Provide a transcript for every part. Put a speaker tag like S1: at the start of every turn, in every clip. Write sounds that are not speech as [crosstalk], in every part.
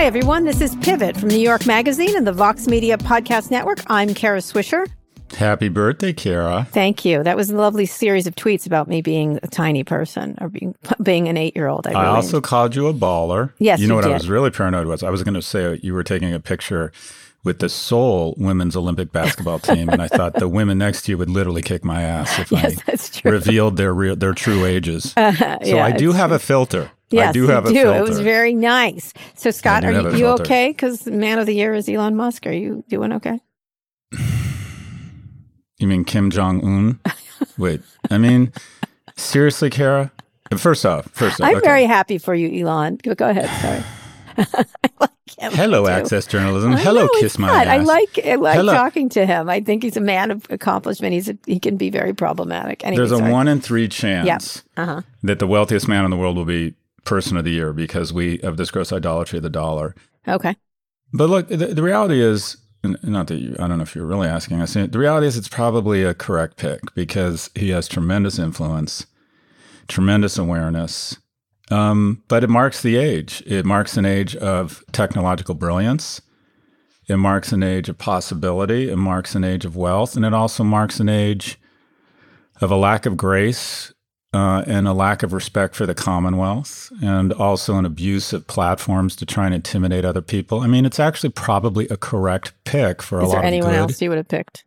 S1: Hi, everyone. This is Pivot from New York Magazine and the Vox Media Podcast Network. I'm Kara Swisher.
S2: Happy birthday, Kara.
S1: Thank you. That was a lovely series of tweets about me being a tiny person or being being an eight year old.
S2: I, really I also called you a baller.
S1: Yes,
S2: you know
S1: you
S2: what
S1: did.
S2: I was really paranoid was I was going to say you were taking a picture with the Seoul women's Olympic basketball [laughs] team, and I thought the women next to you would literally kick my ass if
S1: yes,
S2: I revealed their real their true ages. Uh, [laughs] so
S1: yeah,
S2: I do have true. a filter.
S1: Yes,
S2: I do have
S1: you do.
S2: filter.
S1: It was very nice. So Scott, are you, you okay? Because man of the year is Elon Musk. Are you doing okay? [sighs]
S2: You mean Kim Jong Un? Wait, I mean seriously, Kara. First off, first off,
S1: I'm
S2: okay.
S1: very happy for you, Elon. Go, go ahead. Sorry. [sighs] [laughs]
S2: Hello, Access Journalism.
S1: I
S2: Hello,
S1: know,
S2: Kiss My
S1: not.
S2: Ass.
S1: I like I like
S2: Hello.
S1: talking to him. I think he's a man of accomplishment. He's a, he can be very problematic. Anyway,
S2: There's a
S1: sorry.
S2: one in three chance
S1: Yeah. Uh-huh.
S2: that the wealthiest man in the world will be person of the year because we have this gross idolatry of the dollar.
S1: Okay.
S2: But look, the, the reality is, not that you, I don't know if you're really asking us, the reality is it's probably a correct pick because he has tremendous influence, tremendous awareness. Um, but it marks the age. It marks an age of technological brilliance. It marks an age of possibility. It marks an age of wealth. And it also marks an age of a lack of grace uh, and a lack of respect for the Commonwealth, and also an abuse of platforms to try and intimidate other people. I mean, it's actually probably a correct pick for a lot
S1: of Is
S2: there anyone
S1: else you would have picked?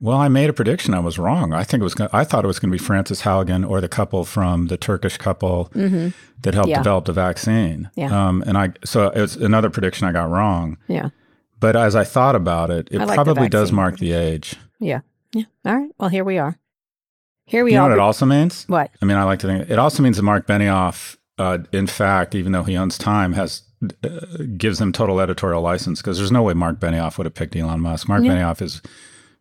S2: Well, I made a prediction. I was wrong. I think it was. Gonna, I thought it was going to be Frances Haugen or the couple from the Turkish couple
S1: Mm-hmm.
S2: that helped
S1: Yeah.
S2: develop the vaccine.
S1: Yeah.
S2: Um, and I so it was another prediction I got wrong.
S1: Yeah.
S2: But as I thought about it, it
S1: I like
S2: probably does mark the age.
S1: Yeah. Yeah. All right. Well, here we are. Here we
S2: you know
S1: are.
S2: what it also means?
S1: What?
S2: I mean, I like to think it also means that Mark Benioff, uh, in fact, even though he owns Time, has uh, gives them total editorial license because there's no way Mark Benioff would have picked Elon Musk. Mark
S1: Yeah.
S2: Benioff is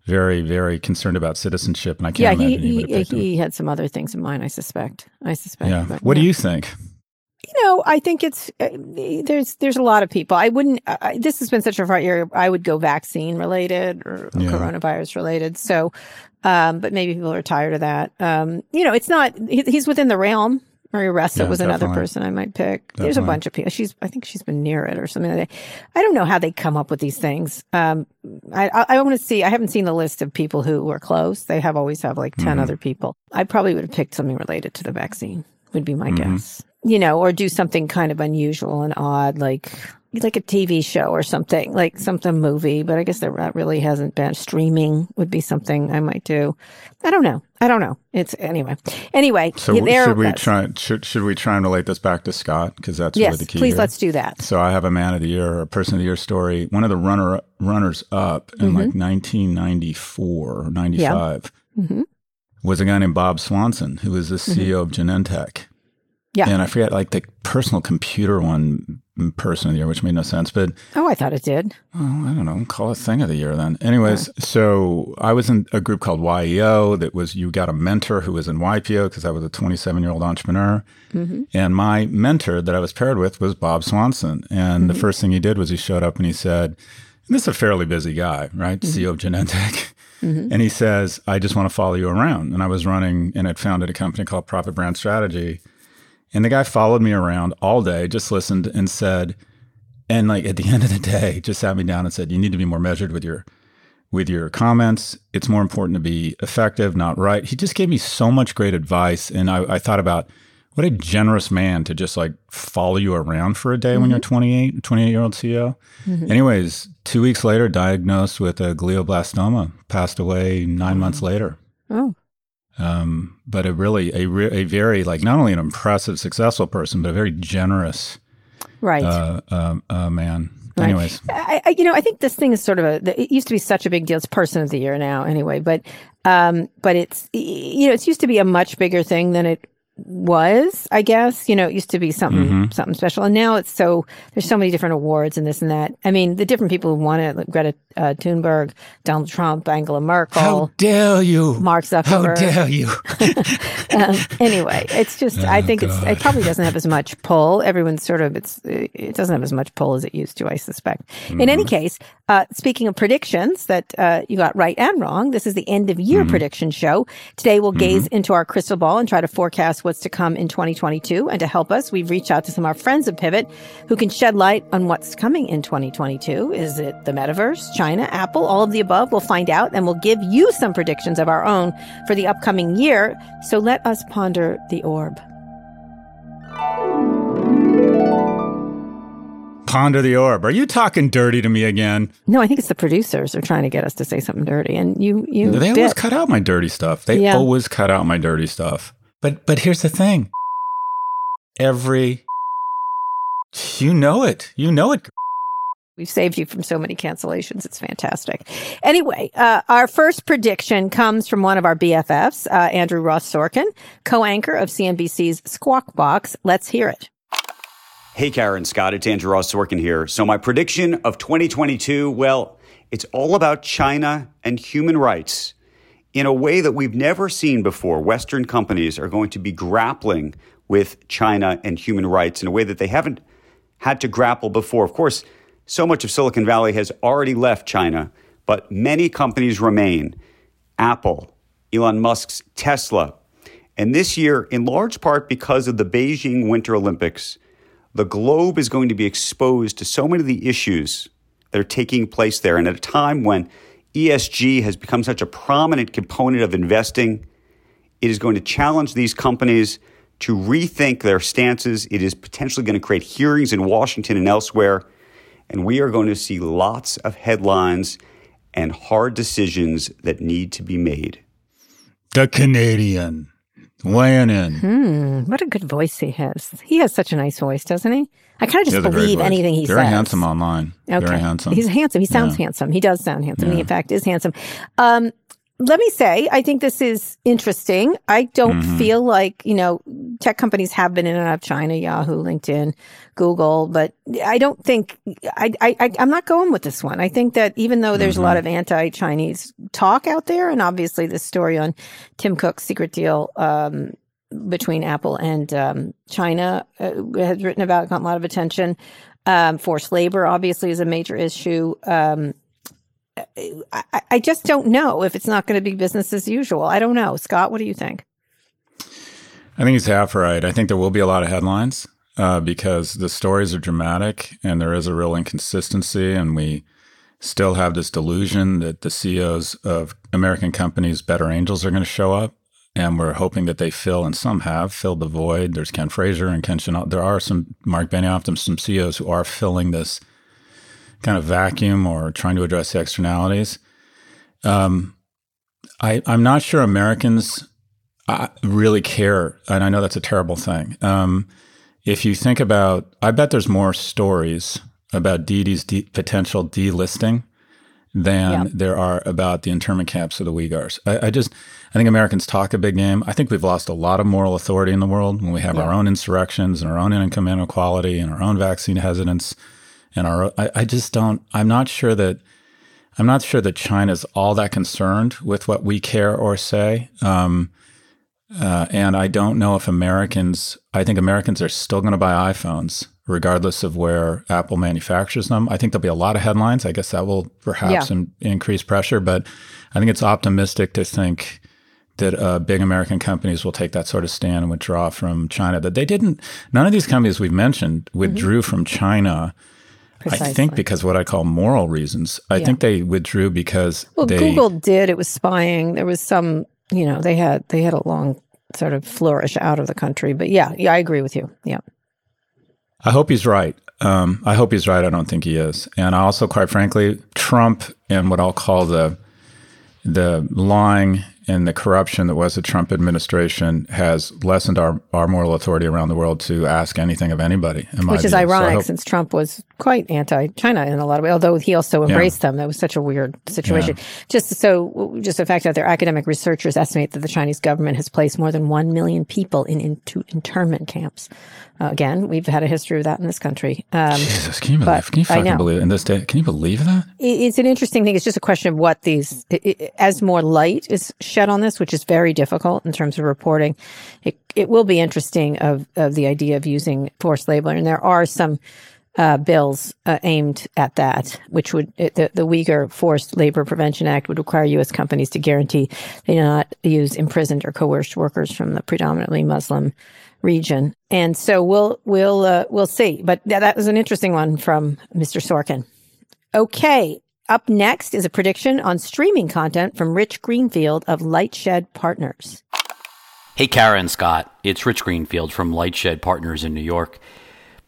S2: very, very concerned about citizenship, and I can't
S1: he
S2: imagine he,
S1: he,
S2: picked
S1: he had some other things in mind. I suspect. I suspect.
S2: Yeah.
S1: but,
S2: What
S1: yeah.
S2: do you think?
S1: You know, I think it's uh, there's there's a lot of people. I wouldn't. Uh, this has been such a hard year. I would go vaccine related or
S2: Yeah.
S1: coronavirus related. So, um, but maybe people are tired of that. Um, you know, it's not. He, he's within the realm. Maria Ressa
S2: Yeah,
S1: was another person I might pick. There's a bunch of people. She's. I think she's been near it or something like that. I don't know how they come up with these things. Um, I I, I want to see. I haven't seen the list of people who were close. They have always have like 10
S2: Mm-hmm.
S1: other people. I probably would have picked something related to the vaccine. Would be my
S2: Mm-hmm.
S1: guess you know, or do something kind of unusual and odd, like like a TV show or something, like something movie. But I guess that really hasn't been. Streaming would be something I might do. I don't know. I don't know. It's anyway. Anyway,
S2: So
S1: yeah,
S2: should we try? Should should we try and relate this back to Scott because that's
S1: Yes,
S2: really the key.
S1: please.
S2: here.
S1: Let's do that.
S2: So I have a man of the year, or a person of the year story. One of the runner runners up in
S1: Mm-hmm.
S2: like 1994 or 95
S1: Mhm.
S2: was a guy named Bob Swanson, who was the CEO of Genentech.
S1: Mm-hmm. Yeah.
S2: And I forget like the personal computer one person of the year, which made no sense. But
S1: Oh, I thought it did.
S2: oh, I don't know, call it thing of the year then. Anyways, so I was in a group called YEO that was you got a mentor who was in YPO because I was a 27 year old entrepreneur.
S1: Mm-hmm.
S2: And my mentor that I was paired with was Bob Swanson. And the mm-hmm. first thing he did was he showed up and he said, and this is a fairly busy guy, right? Mm-hmm. CEO of Genentech. Mm-hmm. And he says, I just want to follow you around. And I was running and had founded a company called Prophet Brand Strategy. And the guy followed me around all day, just listened and said, and like at the [laughs] end of the day, just sat me down and said, you need to be more measured with your with your comments. It's more important to be effective, not right. He just gave me so much great advice. And I, I thought about what a generous man to just like follow you around for a day mm-hmm. when you're 28, 28 year old CEO. Mm-hmm. Anyways, two weeks later, diagnosed with a glioblastoma, passed away 9 months later.
S1: Oh.
S2: Um, but a really, a, re- a very, like, not only an impressive, successful person, but a very generous
S1: right.
S2: Uh, uh, uh, man. Right. Anyways,
S1: I, I, you know, I think this thing is sort of a. It used to be such a big deal. It's person of the year now, anyway. But, um, but it's you know, it's used to be a much bigger thing than it was, I guess. You know, it used to be something mm-hmm. something special, and now it's so there's so many different awards and this and that. I mean, the different people who won it, like Greta uh, Thunberg, Donald Trump, Angela Merkel.
S2: How dare you,
S1: Mark Zuckerberg?
S2: How dare you? [laughs] [laughs]
S1: um, anyway, it's just oh, I think God. it's it probably doesn't have as much pull. Everyone's sort of it's it doesn't have as much pull as it used to, I suspect. Mm-hmm. In any mm-hmm. case, uh, speaking of predictions that uh, you got right and wrong, this is the end of year mm-hmm. prediction show. Today we'll gaze mm-hmm. into our crystal ball and try to forecast what's to come in 2022. And to help us, we've reached out to some of our friends at Pivot who can shed light on what's coming in 2022. Is it the metaverse, China, Apple, all of the above? We'll find out and we'll give you some predictions of our own for the upcoming year. So let us ponder the orb.
S2: Ponder the orb. Are you talking dirty to me again?
S1: No, I think it's the producers are trying to get us to say something dirty, and you, you.
S2: They always cut out my dirty stuff. They yeah. always cut out my dirty stuff. But but here's the thing. Every you know it. You know it.
S1: We've saved you from so many cancellations. It's fantastic. Anyway, uh, our first prediction comes from one of our BFFs, uh, Andrew Ross Sorkin, co-anchor of CNBC's Squawk Box. Let's hear it.
S3: Hey, Karen Scott, it's Andrew Ross Sorkin here. So my prediction of 2022, well, it's all about China and human rights in a way that we've never seen before. Western companies are going to be grappling with China and human rights in a way that they haven't had to grapple before. Of course, so much of Silicon Valley has already left China, but many companies remain. Apple, Elon Musk's Tesla. And this year, in large part because of the Beijing Winter Olympics, the globe is going to be exposed to so many of the issues that are taking place there. And at a time when ESG has become such a prominent component of investing. It is going to challenge these companies to rethink their stances. It is potentially going to create hearings in Washington and elsewhere. And we are going to see lots of headlines and hard decisions that need to be made.
S2: The Canadian weighing in.
S1: Hmm, what a good voice he has. He has such a nice voice, doesn't he? I kind of just believe anything he
S2: Very
S1: says.
S2: Very handsome online. Okay. Very handsome.
S1: He's handsome. He sounds yeah. handsome. He does sound handsome. Yeah. He, in fact, is handsome. Um, let me say, I think this is interesting. I don't mm-hmm. feel like, you know, tech companies have been in and out of China, Yahoo, LinkedIn, Google, but I don't think, I, I, I'm not going with this one. I think that even though there's mm-hmm. a lot of anti Chinese talk out there, and obviously this story on Tim Cook's secret deal, um, between Apple and um, China uh, has written about, got a lot of attention. Um, forced labor obviously is a major issue. Um, I, I, just don't know if it's not going to be business as usual. I don't know. Scott, what do you think?
S2: I think he's half right. I think there will be a lot of headlines uh, because the stories are dramatic and there is a real inconsistency, and we still have this delusion that the CEOs of American companies, better angels, are going to show up and we're hoping that they fill, and some have filled the void. There's Ken Frazier and Ken Chenault. There are some Mark Benioff, and some CEOs who are filling this kind of vacuum or trying to address the externalities. Um, I, am not sure Americans really care, and I know that's a terrible thing. Um, if you think about, I bet there's more stories about Didi's de- potential delisting than there are about the internment camps of the Uyghurs. I, I, just, I think Americans talk a big game. I think we've lost a lot of moral authority in the world when we have yeah. our own insurrections and our own income inequality and our own vaccine hesitance. And our, I, I just don't, I'm not sure that, I'm not sure that China's all that concerned with what we care or say. Um, uh, and I don't know if Americans, I think Americans are still going to buy iPhones regardless of where Apple manufactures them. I think there'll be a lot of headlines. I guess that will perhaps yeah. in, increase pressure, but I think it's optimistic to think that uh, big American companies will take that sort of stand and withdraw from China. That they didn't, none of these companies we've mentioned withdrew mm-hmm. from China.
S1: Precisely.
S2: I think because what I call moral reasons. I
S1: Yeah.
S2: think they withdrew because
S1: Well,
S2: they
S1: Google did. It was spying. There was some, you know, they had they had a long sort of flourish out of the country. But yeah, yeah, I agree with you. Yeah.
S2: I hope he's right. Um, I hope he's right. I don't think he is. And I also, quite frankly, Trump and what I'll call the the lying and the corruption that was the Trump administration has lessened our, our moral authority around the world to ask anything of anybody. in my
S1: Which is
S2: view. So
S1: ironic
S2: hope-
S1: since Trump was quite anti-China in a lot of ways, although he also embraced them. That was such a weird situation. Just so, just the fact that their academic researchers estimate that the Chinese government has placed more than one million people in into internment camps. Uh, again, we've had a history of that in this country. Um,
S2: Jesus, can you believe? Can you fucking believe in this day? Can you believe that?
S1: it- it's an interesting thing. It's just a question of what these, i i as more light is shed on this, which is very difficult in terms of reporting. It it will be interesting of of the idea of using forced labor, and there are some uh, bills uh, aimed at that, which would the the Uyghur Forced Labor Prevention Act would require U.S. companies to guarantee they not use imprisoned or coerced workers from the predominantly Muslim region. And so we'll we'll uh, we'll see. But yeah, that was an interesting one from Mr. Sorkin. Okay. Up next is a prediction on streaming content from Rich Greenfield of Lightshed Partners.
S4: Hey, Karen Scott. It's Rich Greenfield from Lightshed Partners in New York.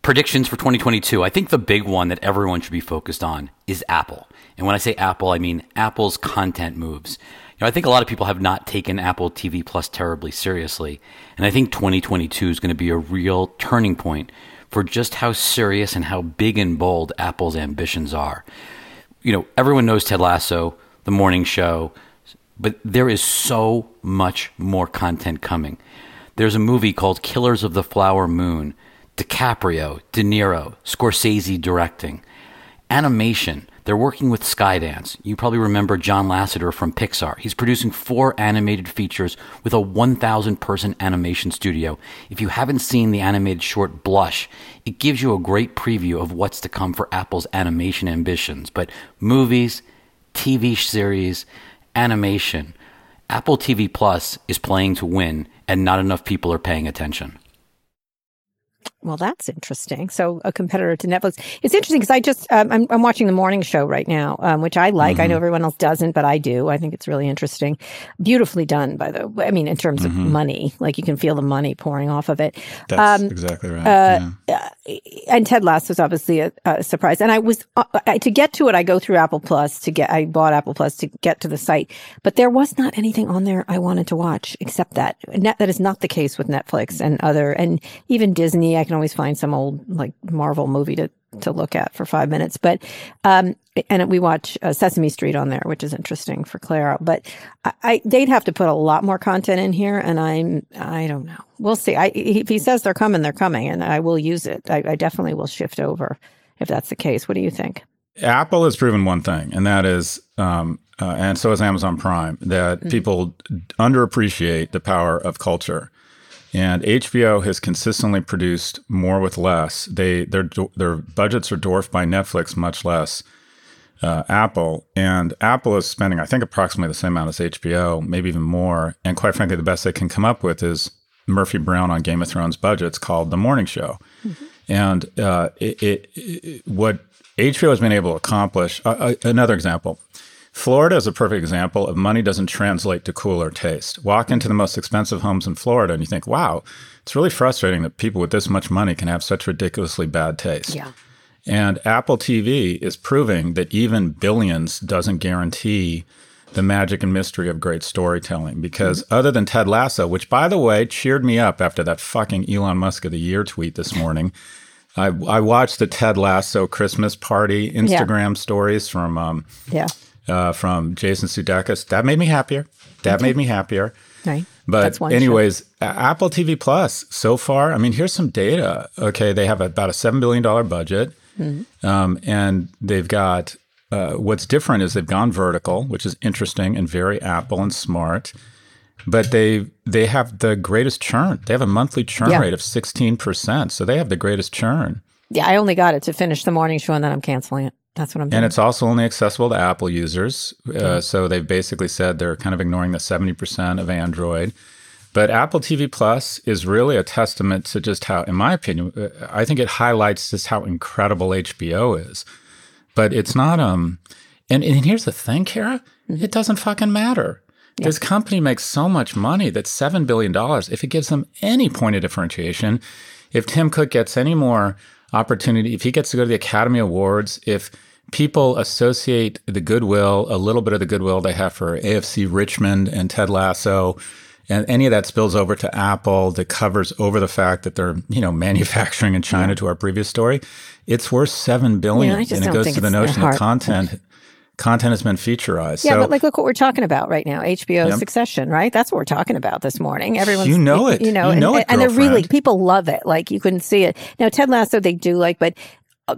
S4: Predictions for 2022. I think the big one that everyone should be focused on is Apple. And when I say Apple, I mean Apple's content moves. You know, I think a lot of people have not taken Apple TV Plus terribly seriously. And I think 2022 is going to be a real turning point for just how serious and how big and bold Apple's ambitions are you know, everyone knows Ted Lasso, the morning show, but there is so much more content coming. There's a movie called Killers of the Flower Moon, DiCaprio, De Niro, Scorsese directing. Animation, they're working with Skydance. You probably remember John Lasseter from Pixar. He's producing four animated features with a 1,000 person animation studio. If you haven't seen the animated short Blush, it gives you a great preview of what's to come for Apple's animation ambitions. But movies, TV series, animation, Apple TV Plus is playing to win, and not enough people are paying attention.
S1: Well, that's interesting. So, a competitor to Netflix. It's interesting because I just um, I'm, I'm watching the morning show right now, um, which I like. I know everyone else doesn't, but I do. I think it's really interesting. Beautifully done, by the way. I mean, in terms of money, like you can feel the money pouring off of it.
S2: That's
S1: Um,
S2: exactly right.
S1: uh,
S2: yeah.
S1: and Ted Lasso was obviously a, a surprise. And I was uh, I, to get to it, I go through Apple Plus to get. I bought Apple Plus to get to the site, but there was not anything on there I wanted to watch except that. Net, that is not the case with Netflix and other, and even Disney. I can always find some old like Marvel movie to to look at for five minutes. But um, and we watch uh, Sesame Street on there, which is interesting for Clara. But I, I they'd have to put a lot more content in here, and I'm I don't know. We'll see. I, if he says they're coming, they're coming, and I will use it. I, I definitely will shift over if that's the case. What do you think?
S2: Apple has proven one thing, and that is, um, uh, and so has Amazon Prime, that
S1: Mm-hmm.
S2: people underappreciate the power of culture. And HBO has consistently produced more with less. They their their budgets are dwarfed by Netflix, much less uh, Apple. And Apple is spending, I think, approximately the same amount as HBO, maybe even more. And quite frankly, the best they can come up with is Murphy Brown on Game of Thrones budgets called The Morning Show. And uh, it, it, it, what HBO has been able to accomplish, uh, uh, another example. Florida is a perfect example of money doesn't translate to cooler taste. Walk into the most expensive homes in Florida and you think, wow, it's really frustrating that people with this much money can have such ridiculously bad taste.
S1: Yeah.
S2: And Apple TV is proving that even billions doesn't guarantee the magic and mystery of great storytelling. Because other than Ted Lasso, which by the way cheered me up after that fucking Elon Musk of the year tweet this morning, I, I watched the Ted Lasso Christmas party Instagram stories from um,
S1: Yeah.
S2: Uh, from Jason Sudeikis. That made me happier. That made me happier.
S1: Right.
S2: But
S1: one show.
S2: anyways, Apple TV Plus so far. I mean, here's some data. Okay, they have about a seven billion dollar budget,
S1: Mm-hmm.
S2: um, and they've got. Uh, what's different is they've gone vertical, which is interesting and very Apple and smart. But they they have the greatest churn. They have a monthly churn
S1: Yeah.
S2: rate of sixteen percent. So they have the greatest churn,
S1: Yeah, I only got it to finish the morning show, and then I'm canceling it. That's what I'm doing.
S2: and it's also only accessible to Apple users. Uh, so they've basically said they're kind of ignoring the seventy percent of Android. But Apple TV Plus is really a testament to just how, in my opinion, uh, I think it highlights just how incredible HBO is. But it's not um, and, and here's the thing, Kara, mm-hmm. it doesn't fucking matter. Yeah. This company makes so much money that $7 billion, if it gives them any point of differentiation, if Tim Cook gets any more opportunity, if he gets to go to the Academy Awards, if people associate the goodwill, a little bit of the goodwill they have for AFC Richmond and Ted Lasso, and any of that spills over to Apple that covers over the fact that they're, you know, [laughs] manufacturing in China yeah. to our previous story, it's worth seven billion. Yeah, and it goes to the notion that content content has been featureized.
S1: Yeah, so, but like, look what we're talking about right now: HBO yep. Succession, right? That's what we're talking about this morning. Everyone's,
S2: you know it,
S1: you know,
S2: you
S1: and,
S2: it,
S1: and they're really people love it. Like you couldn't see it now. Ted Lasso, they do like, but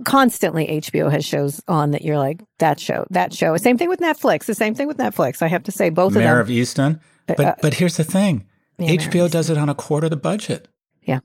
S1: constantly HBO has shows on that you're like that show, that show. Same thing with Netflix. The same thing with Netflix. I have to say, both
S2: Mare
S1: of
S2: them. of Easttown. Uh, but uh, but here's the thing: yeah, HBO does it on a quarter of the budget Yeah.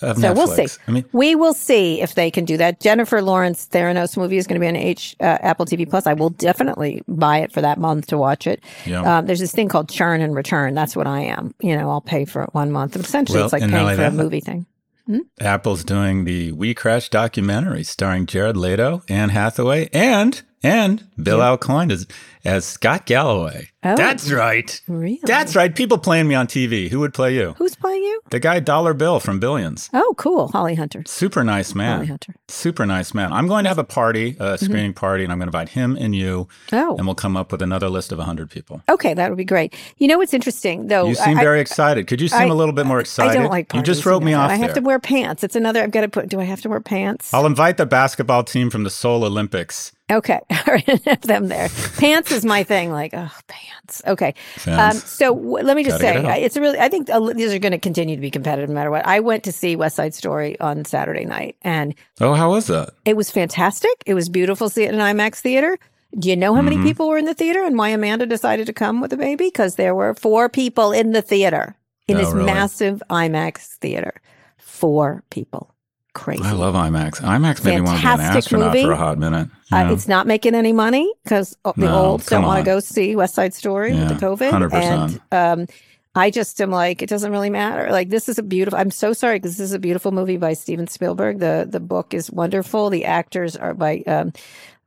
S2: so
S1: Netflix. we'll see. I mean, we will see if they can do that. Jennifer Lawrence Theranos movie is going to be on H uh, Apple TV Plus. I will definitely buy it for that month to watch it. Yeah. Um, there's this thing called churn and return. That's what I am. You know, I'll pay for it one month. Essentially, well, it's like paying for that, a movie thing.
S2: Hmm? Apple's doing the We Crash documentary starring Jared Leto, Anne Hathaway, and and Bill yeah. AuCoin as, as Scott Galloway. Oh, That's right.
S1: Really?
S2: That's right. People playing me on TV. Who would play you?
S1: Who's playing you?
S2: The guy Dollar Bill from Billions.
S1: Oh, cool. Holly Hunter.
S2: Super nice man.
S1: Holly Hunter.
S2: Super nice man. I'm going to have a party, a mm-hmm. screening mm-hmm. party, and I'm going to invite him and you.
S1: Oh.
S2: And we'll come up with another list of 100 people.
S1: Okay, that would be great. You know what's interesting, though?
S2: You seem I, very excited. Could you seem I, a little bit more excited?
S1: I don't like
S2: parties, You just wrote me off
S1: I have
S2: there.
S1: to wear pants. It's another, I've got to put, do I have to wear pants?
S2: I'll invite the basketball team from the Seoul Olympics
S1: Okay. [laughs] All right. [laughs] have them there. Pants is my thing. Like, oh, pants. Okay. Um, so w- let me just Gotta say, it's a really, I think uh, these are going to continue to be competitive no matter what. I went to see West Side Story on Saturday night and.
S2: Oh, how was that?
S1: It was fantastic. It was beautiful to see it in IMAX theater. Do you know how many mm-hmm. people were in the theater and why Amanda decided to come with a baby? Because there were four people in the theater in oh, this really? massive IMAX theater. Four people crazy.
S2: I love IMAX. IMAX made me want to be an astronaut movie. for a hot minute.
S1: Uh, it's not making any money because the no, olds don't want to go see West Side Story yeah, with the COVID.
S2: 100%.
S1: And um, I just am like, it doesn't really matter. Like this is a beautiful. I'm so sorry because this is a beautiful movie by Steven Spielberg. The the book is wonderful. The actors are by. Um,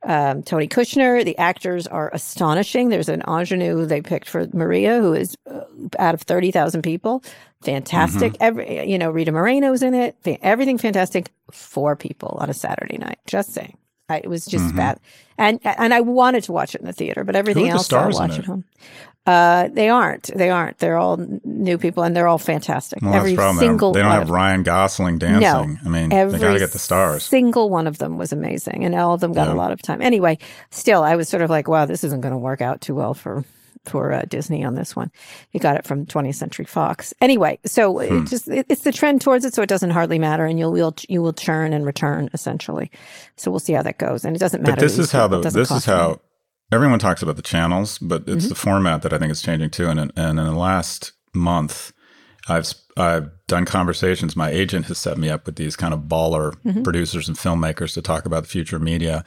S1: um, Tony Kushner. The actors are astonishing. There's an ingenue they picked for Maria, who is uh, out of 30,000 people. Fantastic. Mm-hmm. Every, you know, Rita Moreno's in it. Everything fantastic. Four people on a Saturday night. Just saying. I, it was just mm-hmm. bad. And and I wanted to watch it in the theater, but everything else I'll watch at home. Uh, they aren't. They aren't. They're all new people, and they're all fantastic.
S2: Well, every problem. single they don't have Ryan Gosling dancing. No, I mean, they got to get the stars.
S1: Single one of them was amazing, and all of them got yeah. a lot of time. Anyway, still, I was sort of like, wow, this isn't going to work out too well for for uh, Disney on this one. You got it from 20th Century Fox. Anyway, so hmm. it just it, it's the trend towards it, so it doesn't hardly matter, and you'll will you will churn and return essentially. So we'll see how that goes, and it doesn't matter.
S2: But this is how the this is how everyone talks about the channels, but it's mm-hmm. the format that I think is changing too. And, and in the last month, I've I've done conversations. My agent has set me up with these kind of baller mm-hmm. producers and filmmakers to talk about the future of media.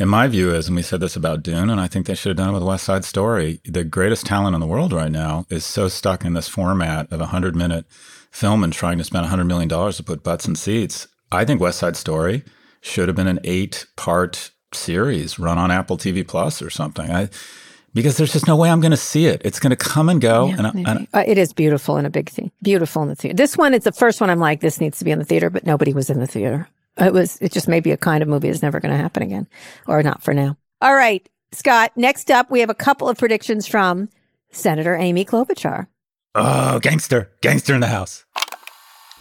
S2: And my view is, and we said this about Dune, and I think they should have done it with West Side Story. The greatest talent in the world right now is so stuck in this format of a hundred minute film and trying to spend a hundred million dollars to put butts in seats. I think West Side Story should have been an eight part series run on Apple TV Plus or something. I, because there's just no way I'm going to see it. It's going to come and go. Yeah, and, and
S1: uh, it is beautiful in a big thing. Beautiful in the theater. This one is the first one I'm like, this needs to be in the theater, but nobody was in the theater. It was, it just may be a kind of movie that's never going to happen again, or not for now. All right, Scott. Next up, we have a couple of predictions from Senator Amy Klobuchar.
S2: Oh, gangster, gangster in the house.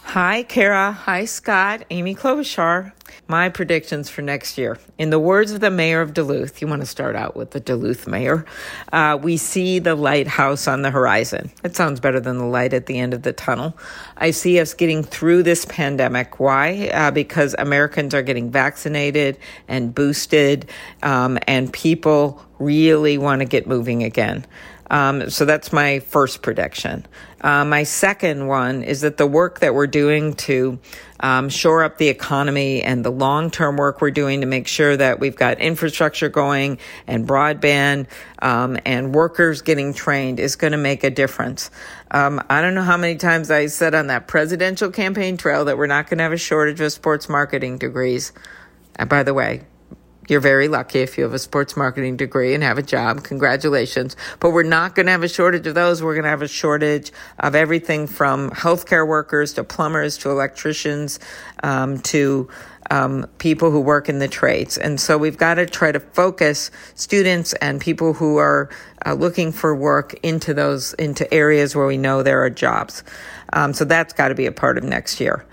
S5: Hi, Kara. Hi, Scott. Amy Klobuchar. My predictions for next year. In the words of the mayor of Duluth, you want to start out with the Duluth mayor. Uh, we see the lighthouse on the horizon. It sounds better than the light at the end of the tunnel. I see us getting through this pandemic. Why? Uh, because Americans are getting vaccinated and boosted, um, and people really want to get moving again. Um, so that's my first prediction. Uh, my second one is that the work that we're doing to um, shore up the economy and the long term work we're doing to make sure that we've got infrastructure going and broadband um, and workers getting trained is going to make a difference. Um, I don't know how many times I said on that presidential campaign trail that we're not going to have a shortage of sports marketing degrees. And by the way, you're very lucky if you have a sports marketing degree and have a job. Congratulations. But we're not going to have a shortage of those. We're going to have a shortage of everything from healthcare workers to plumbers to electricians um, to um, people who work in the trades. And so we've got to try to focus students and people who are uh, looking for work into those, into areas where we know there are jobs. Um, so that's got to be a part of next year.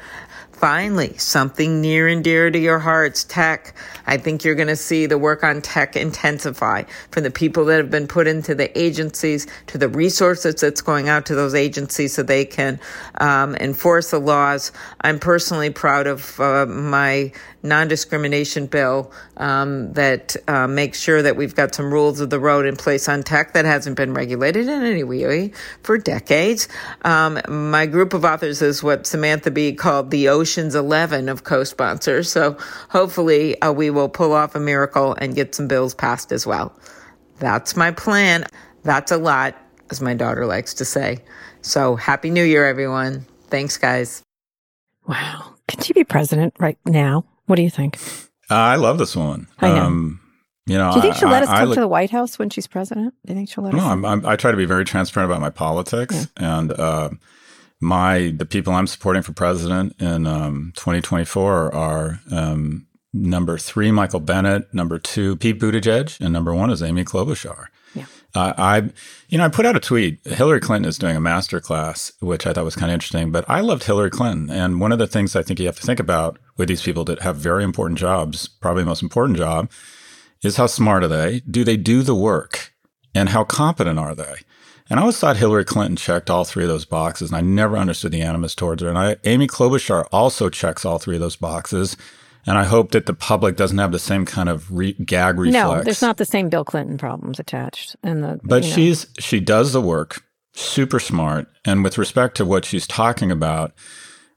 S5: Finally, something near and dear to your hearts, tech. I think you're going to see the work on tech intensify from the people that have been put into the agencies to the resources that's going out to those agencies so they can um, enforce the laws. I'm personally proud of uh, my non-discrimination bill um, that uh, makes sure that we've got some rules of the road in place on tech that hasn't been regulated in any way for decades. Um, my group of authors is what Samantha Bee called the Ocean's Eleven of co-sponsors. So hopefully uh, we will pull off a miracle and get some bills passed as well. That's my plan. That's a lot, as my daughter likes to say. So happy New Year, everyone. Thanks, guys.
S1: Wow. Can she be president right now? What do you think?
S2: Uh, I love this woman.
S1: I know. Um,
S2: you know,
S1: do you think she'll
S2: I,
S1: let us
S2: I,
S1: come
S2: I
S1: to the White House when she's president? Do you think she'll let
S2: no,
S1: us?
S2: I'm, I'm, i try to be very transparent about my politics yeah. and uh, my the people I'm supporting for president in um, 2024 are um, number three Michael Bennet, number two Pete Buttigieg, and number one is Amy Klobuchar.
S1: Yeah.
S2: Uh, I, you know, I put out a tweet. Hillary Clinton is doing a master class, which I thought was kind of interesting. But I loved Hillary Clinton, and one of the things I think you have to think about with these people that have very important jobs, probably the most important job, is how smart are they? Do they do the work? And how competent are they? And I always thought Hillary Clinton checked all three of those boxes, and I never understood the animus towards her. And I, Amy Klobuchar also checks all three of those boxes. And I hope that the public doesn't have the same kind of re- gag reflex.
S1: No, there's not the same Bill Clinton problems attached. And the
S2: but
S1: you know.
S2: she's she does the work, super smart. And with respect to what she's talking about,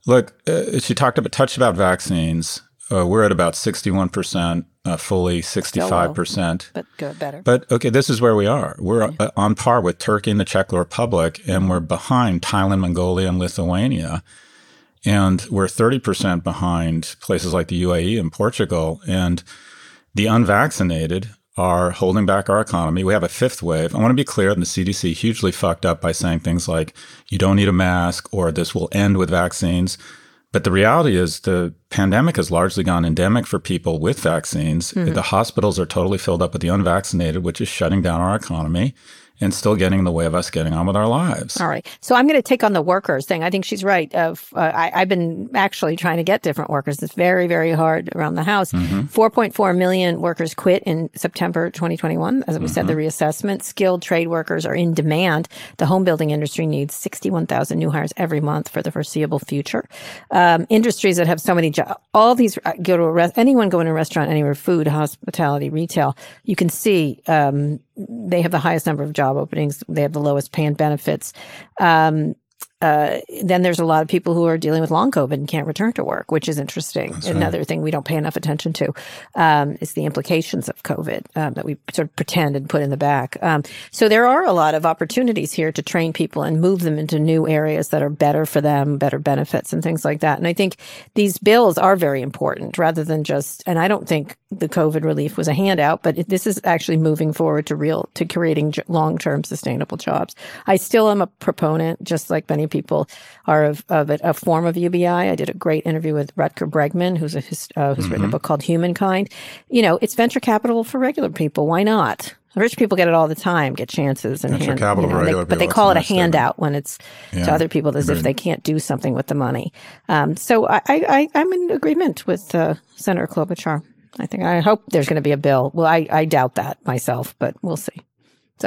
S2: look, uh, she talked about touched about vaccines. Uh, we're at about 61% uh, fully, 65%.
S1: but good, better.
S2: But okay, this is where we are. We're yeah. on par with Turkey and the Czech Republic, and we're behind Thailand, Mongolia, and Lithuania. And we're 30% behind places like the UAE and Portugal. And the unvaccinated are holding back our economy. We have a fifth wave. I want to be clear, the CDC hugely fucked up by saying things like, you don't need a mask or this will end with vaccines. But the reality is the pandemic has largely gone endemic for people with vaccines. Mm-hmm. The hospitals are totally filled up with the unvaccinated, which is shutting down our economy and still getting in the way of us getting on with our lives.
S1: All right. So I'm going to take on the workers thing. I think she's right. Uh, I, have been actually trying to get different workers. It's very, very hard around the house. Mm-hmm. 4.4 million workers quit in September 2021. As we mm-hmm. said, the mm-hmm. reassessment. Skilled trade workers are in demand. The home building industry needs 61,000 new hires every month for the foreseeable future. Um, industries that have so many jobs, all these uh, go to a rest, anyone go in a restaurant anywhere, food, hospitality, retail, you can see um, they have the highest number of job openings. They have the lowest pay and benefits. Um, uh, then there's a lot of people who are dealing with long COVID and can't return to work, which is interesting. That's Another right. thing we don't pay enough attention to um, is the implications of COVID um, that we sort of pretend and put in the back. Um, so there are a lot of opportunities here to train people and move them into new areas that are better for them, better benefits and things like that. And I think these bills are very important rather than just, and I don't think the COVID relief was a handout, but this is actually moving forward to real, to creating long-term sustainable jobs. I still am a proponent, just like many people are of, of a, a, form of UBI. I did a great interview with Rutger Bregman, who's a, uh, who's mm-hmm. written a mm-hmm. book called Humankind. You know, it's venture capital for regular people. Why not? Rich people get it all the time, get chances and
S2: venture
S1: hand,
S2: capital
S1: you know,
S2: they,
S1: but they call it a handout when it's yeah. to other people as if they can't do something with the money. Um, so I, I, I'm in agreement with uh, Senator Klobuchar. I think I hope there's going to be a bill. Well, I, I doubt that myself, but we'll see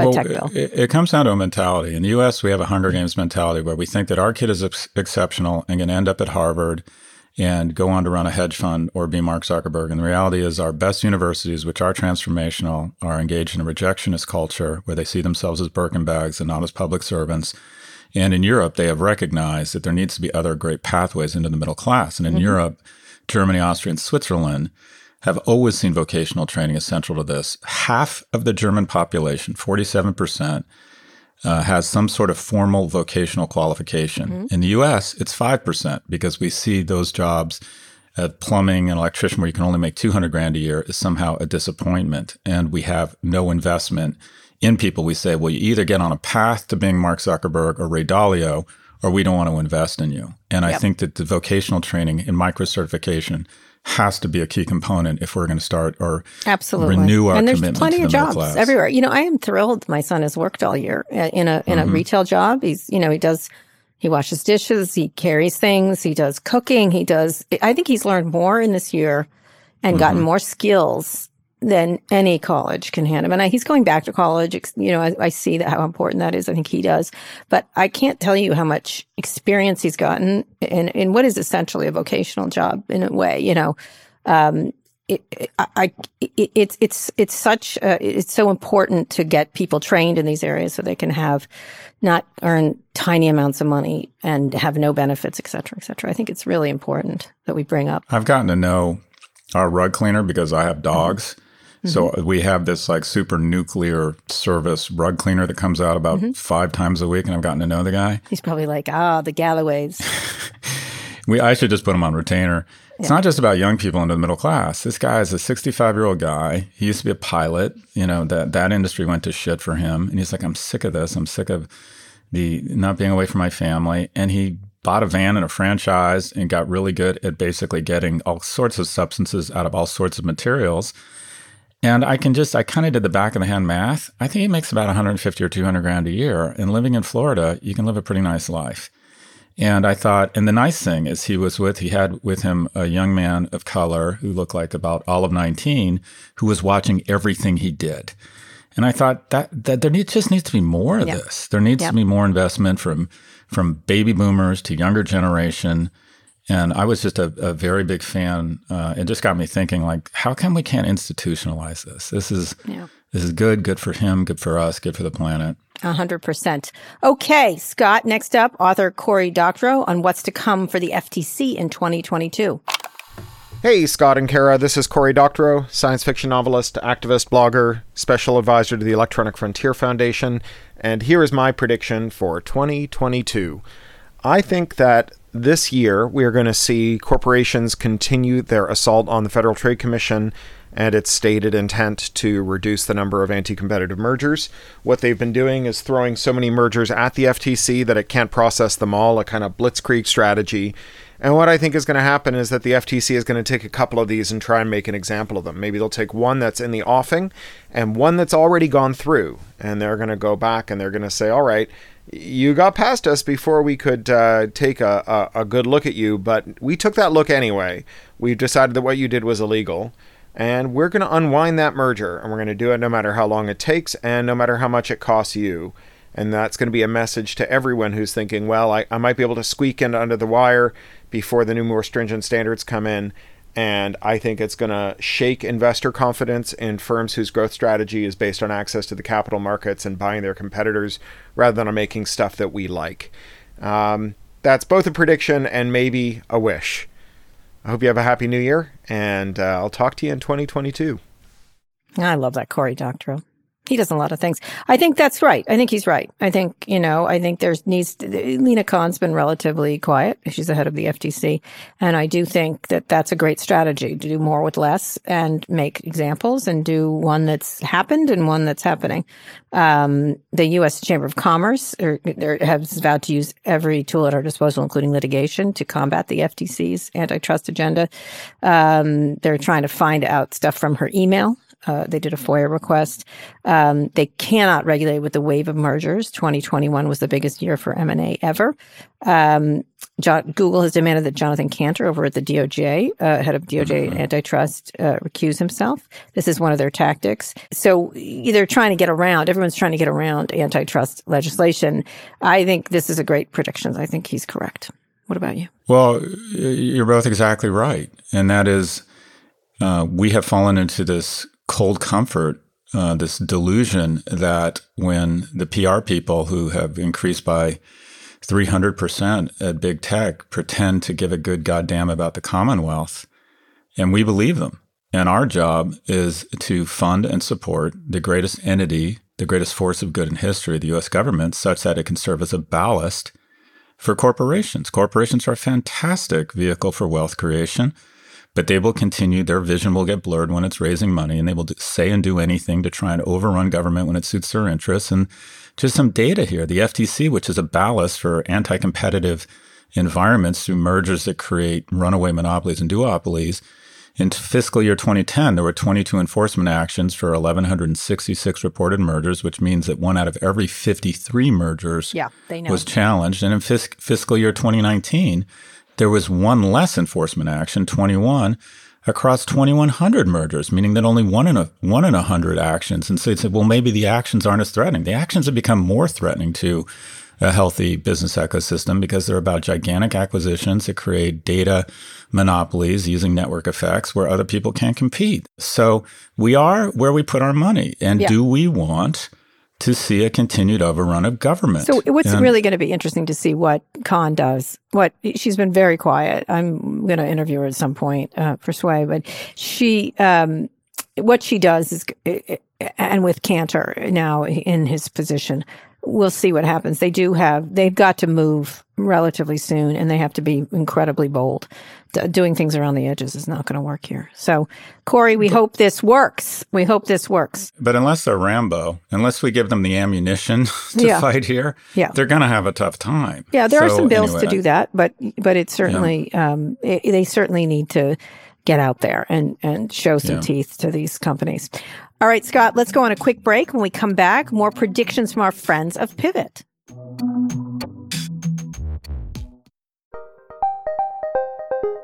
S2: well, tech bill. It, it, comes down to a mentality. In the U.S., we have a Hunger Games mentality where we think that our kid is ex- exceptional and going to end up at Harvard and go on to run a hedge fund or be Mark Zuckerberg. And the reality is, our best universities, which are transformational, are engaged in a rejectionist culture where they see themselves as Birkin bags and not as public servants. And in Europe, they have recognized that there needs to be other great pathways into the middle class. And in mm-hmm. Europe, Germany, Austria, and Switzerland have always seen vocational training as central to this. Half of the German population, 47%, uh, has some sort of formal vocational qualification. Mm-hmm. In the US, it's 5% because we see those jobs at plumbing and electrician where you can only make 200 grand a year is somehow a disappointment. And we have no investment in people. We say, well, you either get on a path to being Mark Zuckerberg or Ray Dalio, or we don't want to invest in you. And yep. I think that the vocational training and micro certification has to be a key component if we're going to start or
S1: absolutely
S2: renew our
S1: and there's
S2: commitment
S1: plenty
S2: of
S1: jobs
S2: class.
S1: everywhere. You know, I am thrilled. My son has worked all year uh, in a in mm-hmm. a retail job. He's you know he does he washes dishes, he carries things, he does cooking, he does. I think he's learned more in this year and mm-hmm. gotten more skills than any college can hand him. And I, he's going back to college. You know, I, I, see that how important that is. I think he does, but I can't tell you how much experience he's gotten in, in what is essentially a vocational job in a way, you know, um, it, I, it, it's it's it's such uh, it's so important to get people trained in these areas so they can have not earn tiny amounts of money and have no benefits, et cetera, et cetera. I think it's really important that we bring up.
S2: I've gotten to know our rug cleaner because I have dogs. Mm-hmm. So we have this like super nuclear service rug cleaner that comes out about mm-hmm. five times a week, and I've gotten to know the guy.
S1: He's probably like, ah, the Galloways. [laughs]
S2: we I should just put him on retainer. It's not just about young people into the middle class. This guy is a 65 year old guy. He used to be a pilot. You know that that industry went to shit for him, and he's like, I'm sick of this. I'm sick of the not being away from my family. And he bought a van and a franchise and got really good at basically getting all sorts of substances out of all sorts of materials. And I can just, I kind of did the back of the hand math. I think he makes about 150 or 200 grand a year. And living in Florida, you can live a pretty nice life. And I thought, and the nice thing is he was with, he had with him a young man of color who looked like about all of 19 who was watching everything he did. And I thought that, that there need, just needs to be more of yep. this. There needs yep. to be more investment from, from baby boomers to younger generation. And I was just a, a very big fan. Uh, it just got me thinking, like, how come we can't institutionalize this? This is yeah. this is good, good for him, good for us, good for the planet.
S1: A hundred percent. Okay, Scott. Next up, author Cory Doctorow on what's to come for the FTC in 2022.
S6: Hey, Scott and Kara, this is Cory Doctorow, science fiction novelist, activist, blogger, special advisor to the Electronic Frontier Foundation, and here is my prediction for 2022. I think that this year we are going to see corporations continue their assault on the Federal Trade Commission and its stated intent to reduce the number of anti competitive mergers. What they've been doing is throwing so many mergers at the FTC that it can't process them all, a kind of blitzkrieg strategy. And what I think is going to happen is that the FTC is going to take a couple of these and try and make an example of them. Maybe they'll take one that's in the offing and one that's already gone through. And they're going to go back and they're going to say, all right, you got past us before we could uh, take a, a, a good look at you, but we took that look anyway. We've decided that what you did was illegal. And we're going to unwind that merger, and we're going to do it no matter how long it takes and no matter how much it costs you. And that's going to be a message to everyone who's thinking, well, I, I might be able to squeak in under the wire before the new, more stringent standards come in. And I think it's going to shake investor confidence in firms whose growth strategy is based on access to the capital markets and buying their competitors rather than on making stuff that we like. Um, that's both a prediction and maybe a wish. I hope you have a happy new year, and uh, I'll talk to you in 2022. I
S1: love that Cory Doctorow. He does a lot of things. I think that's right. I think he's right. I think, you know, I think there's needs to, Lina Khan's been relatively quiet. She's the head of the FTC. And I do think that that's a great strategy to do more with less and make examples and do one that's happened and one that's happening. Um, the U.S. Chamber of Commerce er, has vowed to use every tool at our disposal, including litigation, to combat the FTC's antitrust agenda. Um, they're trying to find out stuff from her email uh, they did a FOIA request. Um, they cannot regulate with the wave of mergers. 2021 was the biggest year for M&A ever. Um, John, Google has demanded that Jonathan Kanter over at the DOJ, uh, head of DOJ mm-hmm. antitrust, uh, recuse himself. This is one of their tactics. So they're trying to get around, everyone's trying to get around antitrust legislation. I think this is a great prediction. I think he's correct. What about you?
S2: Well, you're both exactly right. And that is, uh, we have fallen into this cold comfort, uh, this delusion that when the PR people who have increased by 300% at big tech pretend to give a good goddamn about the Commonwealth. And we believe them. And our job is to fund and support the greatest entity, the greatest force of good in history, the US government, such that it can serve as a ballast for corporations. Corporations are a fantastic vehicle for wealth creation, but they will continue, their vision will get blurred when it's raising money, and they will say and do anything to try and overrun government when it suits their interests. And just some data here the FTC, which is a ballast for anti competitive environments through mergers that create runaway monopolies and duopolies. In fiscal year 2010, there were 22 enforcement actions for 1,166 reported mergers, which means that one out of every 53 mergers
S1: Yeah,
S2: was challenged. And in fis- fiscal year 2019, there was one less enforcement action, 21, across 2,100 mergers, meaning that only one in a one in a hundred actions. And so they said, well, maybe the actions aren't as threatening. The actions have become more threatening to a healthy business ecosystem because they're about gigantic acquisitions that create data monopolies using network effects where other people can't compete. So we are where we put our money. And
S1: Yeah.
S2: do we want to see a continued overrun of government?
S1: So what's
S2: And-
S1: really going to be interesting to see what Khan does. What she's been very quiet. I'm going to interview her at some point uh, for Sway, but she, um, what she does is, and with Kanter now in his position, we'll see what happens. They do have, they've got to move relatively soon, and they have to be incredibly bold. D- doing things around the edges is not going to work here. So, Corey, we hope this works. We hope this works.
S2: But unless they're Rambo, unless we give them the ammunition [laughs] to
S1: Yeah.
S2: fight here,
S1: Yeah.
S2: they're going to have a tough time.
S1: Yeah, there are some bills
S2: anyway,
S1: to do that, but but it's certainly um, it, they certainly need to get out there and and show some
S2: Yeah.
S1: teeth to these companies. All right, Scott, let's go on a quick break. When we come back, more predictions from our friends of Pivot.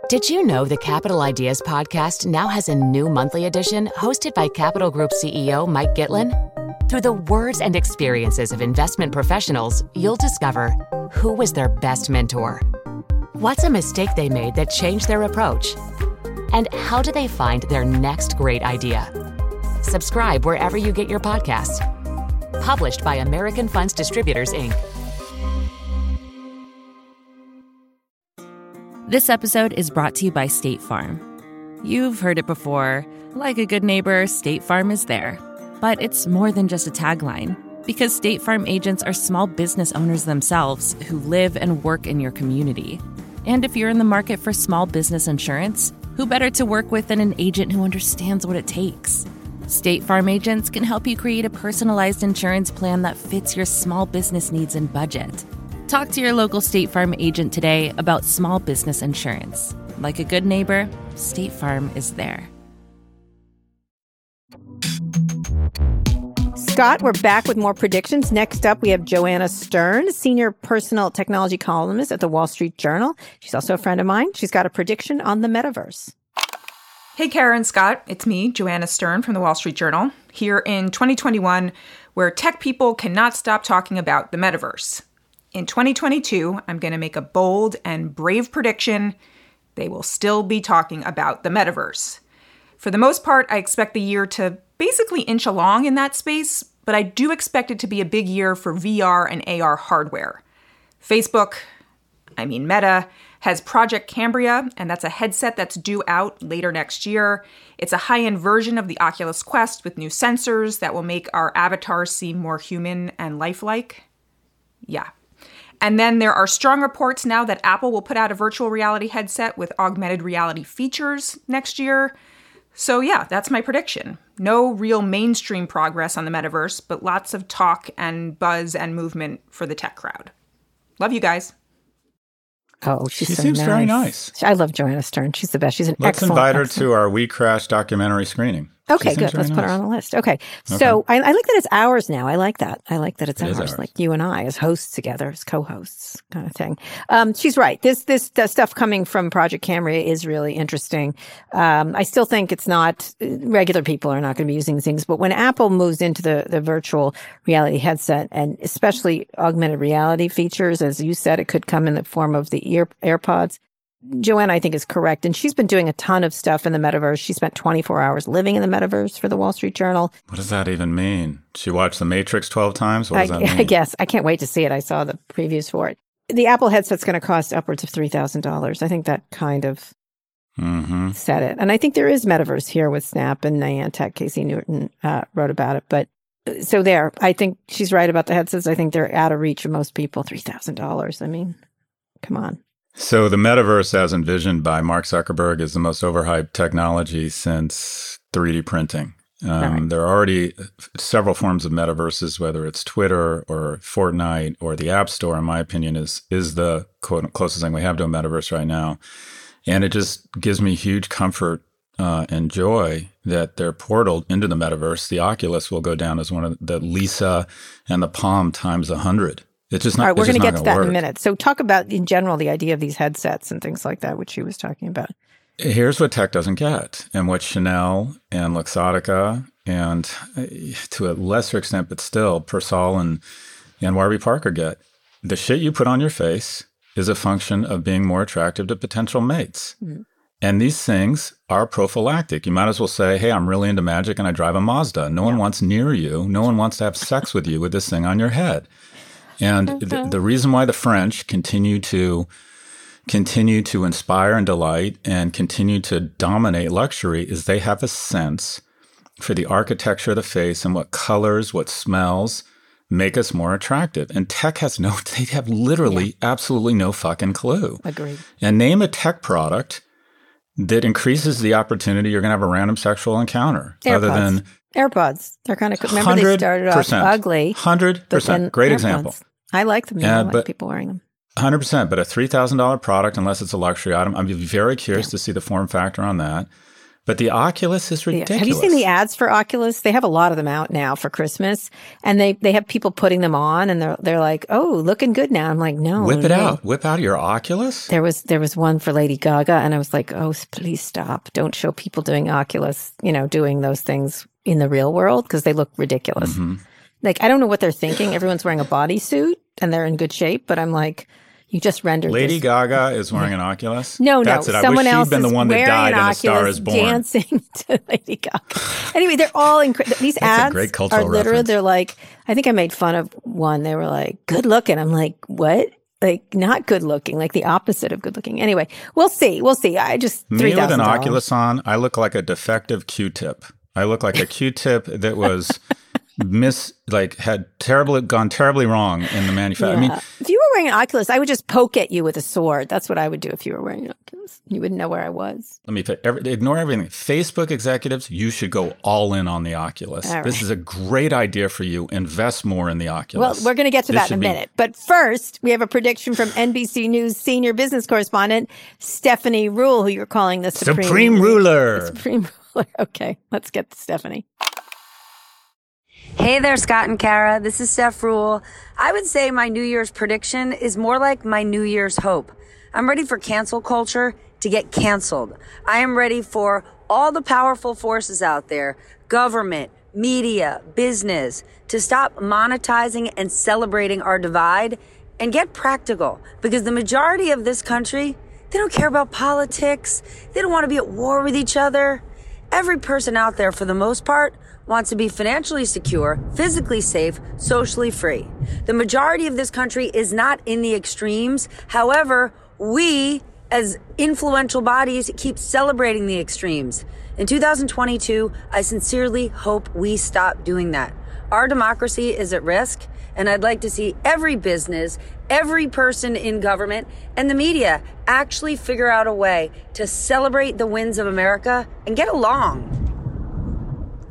S7: Did you know the Capital Ideas podcast now has a new monthly edition hosted by Capital Group CEO Mike Gitlin? Through the words and experiences of investment professionals, you'll discover who was their best mentor, what's a mistake they made that changed their approach, and how do they find their next great idea. Subscribe wherever you get your podcasts. Published by American Funds Distributors, Inc.
S8: This episode is brought to you by State Farm. You've heard it before. Like a good neighbor, State Farm is there. But it's more than just a tagline, because State Farm agents are small business owners themselves who live and work in your community. And if you're in the market for small business insurance, who better to work with than an agent who understands what it takes? State Farm agents can help you create a personalized insurance plan that fits your small business needs and budget. Talk to your local State Farm agent today about small business insurance. Like a good neighbor, State Farm is there.
S1: Scott, we're back with more predictions. Next up, we have Joanna Stern, senior personal technology columnist at the Wall Street Journal. She's also a friend of mine. She's got a prediction on the metaverse.
S9: Hey, Karen Scott. It's me, Joanna Stern from the Wall Street Journal, here in 2021, where tech people cannot stop talking about the metaverse. In 2022, I'm going to make a bold and brave prediction. They will still be talking about the metaverse. For the most part, I expect the year to basically inch along in that space, but I do expect it to be a big year for VR and AR hardware. Facebook, I mean Meta, has Project Cambria, and that's a headset that's due out later next year. It's a high end version of the Oculus Quest with new sensors that will make our avatars seem more human and lifelike. Yeah. And then there are strong reports now that Apple will put out a virtual reality headset with augmented reality features next year. So, yeah, that's my prediction. No real mainstream progress on the metaverse, but lots of talk and buzz and movement for the tech crowd. Love you guys.
S1: Oh, she's
S2: She
S1: so
S2: seems
S1: nice.
S2: very nice.
S1: I love Joanna Stern. She's the best. She's an
S2: Let's
S1: excellent.
S2: invite her
S1: excellent-
S2: to our We Crash documentary screening.
S1: Okay, good. Let's put her on the list. Okay. So I, I like that it's ours now. I like that. I like that it's
S2: It
S1: ours,
S2: ours.
S1: like you and I as hosts together, as co-hosts, kind of thing. Um, she's right. This this the stuff coming from Project Cambria is really interesting. Um, I still think it's not regular people are not going to be using things, but when Apple moves into the the virtual reality headset and especially augmented reality features, as you said, it could come in the form of the ear AirPods. Joanne, I think, is correct. And she's been doing a ton of stuff in the metaverse. She spent 24 hours living in the metaverse for the Wall Street Journal.
S2: What does that even mean? She watched The Matrix 12 times? What
S1: I,
S2: does that mean? [laughs]
S1: I guess. I can't wait to see it. I saw the previews for it. the Apple headset's going to cost upwards of three thousand dollars. I think that kind of
S2: Mm-hmm.
S1: said it, and I think there is metaverse here with Snap and Niantic. Casey Newton uh, wrote about it, but uh, so there, I think she's right about the headsets. I think they're out of reach of most people. Three thousand dollars. I mean, come on.
S2: So the metaverse, as envisioned by Mark Zuckerberg, is the most overhyped technology since 3D printing. Um,
S1: Right.
S2: There are already several forms of metaverses, whether it's Twitter or Fortnite or the App Store. In my opinion, is is the quote, closest thing we have to a metaverse right now, and it just gives me huge comfort uh, and joy that they're portal into the metaverse, the Oculus, will go down as one of the Lisa and the Palm times a hundred. It's just not.
S1: All right, we're
S2: going to
S1: get to that
S2: work.
S1: in a minute. So, talk about in general the idea of these headsets and things like that, which she was talking about.
S2: Here's what tech doesn't get, and what Chanel and Luxottica, and to a lesser extent, but still, Persol and and Warby Parker get. The shit you put on your face is a function of being more attractive to potential mates. Mm-hmm. And these things are prophylactic. You might as well say, hey, I'm really into magic and I drive a Mazda. No one wants near you. No one wants to have sex with you with this thing on your head. And the, mm-hmm. the reason why the French continue to continue to inspire and delight and continue to dominate luxury is they have a sense for the architecture of the face and what colors, what smells make us more attractive. And tech has no, [laughs] they have literally absolutely no fucking clue.
S1: Agreed.
S2: And name a tech product that increases the opportunity you're going to have a random sexual encounter other
S1: AirPods.
S2: than
S1: AirPods. They're kind of remember they started off
S2: 100%.
S1: ugly.
S2: Hundred percent. Great
S1: AirPods.
S2: example.
S1: I like them. Yeah,
S2: Yeah,
S1: I like people wearing them.
S2: Hundred percent, but a three thousand dollar product, unless it's a luxury item, I'm very curious to see the form factor on that. But the Oculus is
S1: Yeah.
S2: ridiculous.
S1: Have you seen the ads for Oculus? They have a lot of them out now for Christmas, and they they have people putting them on, and they're they're like, "Oh, looking good now." I'm like, "No,
S2: Whip it
S1: no.
S2: out. Whip out your Oculus.
S1: There was there was one for Lady Gaga, and I was like, "Oh, please stop! Don't show people doing Oculus, you know, doing those things in the real world because they look ridiculous."
S2: Mm-hmm.
S1: Like, I don't know what they're thinking. Everyone's wearing a bodysuit and they're in good shape, but I'm like, you just rendered
S2: Lady
S1: this.
S2: Gaga is wearing an Oculus.
S1: No,
S2: That's
S1: no,
S2: it. I
S1: someone
S2: wish
S1: else
S2: she'd been the one that died
S1: an
S2: and a Star
S1: Oculus
S2: is Born.
S1: dancing [laughs] to Lady Gaga. Anyway, they're all incredible. These
S2: That's
S1: ads
S2: great cultural
S1: are literally. They're like, I think I made fun of one. They were like, "Good looking." I'm like, "What?" Like not good looking, like the opposite of good looking. Anyway, we'll see. We'll see. I just
S2: Me
S1: three
S2: with
S1: thousand
S2: an. Oculus on, I look like a defective Q-tip. I look like a Q-tip that was [laughs] miss, like had terribly gone terribly wrong in the manufacturing. I mean,
S1: if you were wearing an Oculus, I would just poke at you with a sword. That's what I would do if you were wearing an Oculus. You wouldn't know where I was.
S2: let me every, ignore everything. Facebook executives, you should go all in on the Oculus.
S1: Right.
S2: This is a great idea for you. Invest more in the Oculus.
S1: Well, we're going to get to
S2: This
S1: that in a
S2: be-
S1: minute. But first, we have a prediction from NBC News senior business correspondent Stephanie Ruhle, who you're calling the Supreme,
S2: Supreme ruler.
S1: Supreme Ruler. [laughs] Okay, let's get to Stephanie.
S10: Hey there, Scott and Kara. This is Steph Ruhle. I would say my New Year's prediction is more like my New Year's hope. I'm ready for cancel culture to get canceled. I am ready for all the powerful forces out there, government, media, business, to stop monetizing and celebrating our divide and get practical because the majority of this country, they don't care about politics. They don't want to be at war with each other. Every person out there, for the most part, wants to be financially secure, physically safe, socially free. The majority of this country is not in the extremes. However, we, as influential bodies, keep celebrating the extremes. In 2022, I sincerely hope we stop doing that. Our democracy is at risk, and I'd like to see every business, every person in government, and the media actually figure out a way to celebrate the wins of America and get along.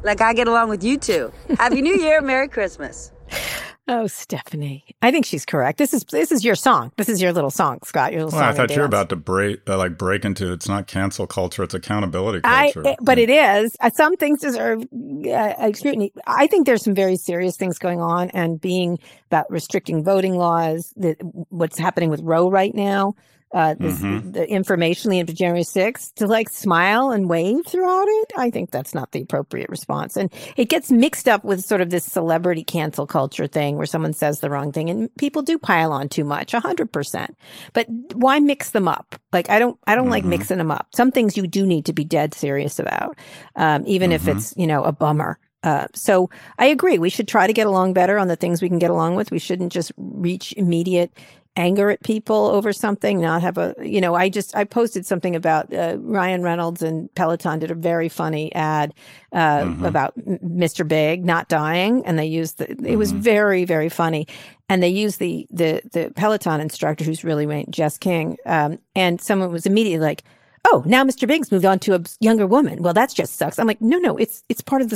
S10: Like I get along with you two. Happy New Year, Merry Christmas. [laughs]
S1: Oh, Stephanie, I think she's correct. This is this is your song. This is your little song, Scott. Your little
S2: Well, I thought you were about to break, uh, like break into. It's not cancel culture; it's accountability
S1: I,
S2: culture.
S1: eh, but it is. Uh, Some things deserve uh, scrutiny. I think there's some very serious things going on, and being about restricting voting laws. The, what's happening with Roe right now. Uh, this,
S2: Mhm.
S1: The information leading up to January 6th to like smile and wave throughout it. I think that's not the appropriate response. And it gets mixed up with sort of this celebrity cancel culture thing where someone says the wrong thing and people do pile on too much, a hundred percent. But why mix them up? Like I don't, I don't like
S2: Mhm.
S1: mixing them up. Some things you do need to be dead serious about, um, even if
S2: Mhm.
S1: it's you know a bummer. Uh, so I agree. We should try to get along better on the things we can get along with. We shouldn't just reach immediate anger at people over something, not have a, you know, I just, I posted something about uh, Ryan Reynolds and Peloton did a very funny ad uh, mm-hmm. about Mr. Big not dying. And they used the, it mm-hmm. was very, very funny. And they used the, the, the Peloton instructor who's really Jess King. Um, and someone was immediately like, oh, now Mr. Biggs moved on to a younger woman. Well, that just sucks. I'm like, no, no, it's it's part of the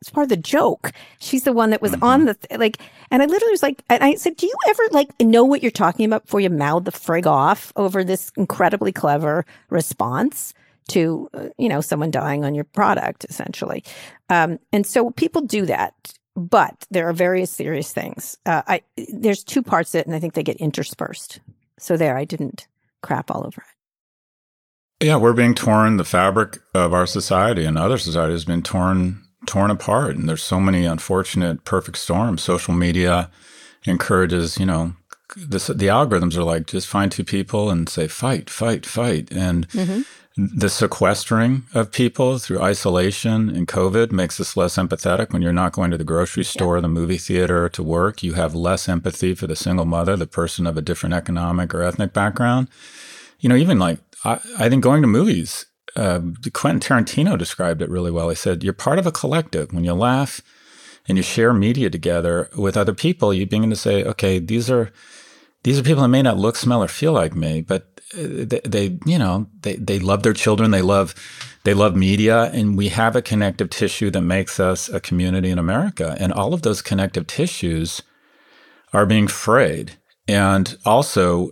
S1: it's part of the joke. She's the one that was mm-hmm. on the th- like, and I literally was like, and I said, do you ever like know what you're talking about before you mouth the frig off over this incredibly clever response? To uh, you know someone dying on your product essentially, um, and so people do that but there are various serious things. Uh, I there's two parts of it, and I think they get interspersed. So there, I didn't crap all over it.
S2: Yeah, we're being torn. The fabric of our society and other society has been torn torn apart, and there's so many unfortunate perfect storms. Social media encourages, you know, this, the algorithms are like just find two people and say fight, fight, fight, and mm-hmm. the sequestering of people through isolation and COVID makes us less empathetic. When you're not going to the grocery store, yeah. the movie theater, to work, you have less empathy for the single mother, the person of a different economic or ethnic background. You know, even like I, I think going to movies, uh, Quentin Tarantino described it really well. He said, You're part of a collective. When you laugh and you share media together with other people, you begin to say, Okay, these are. These are people that may not look, smell, or feel like me, but uh, they, they, you know, they, they love their children. They love, they love media, and we have a connective tissue that makes us a community in America. And all of those connective tissues are being frayed. And also,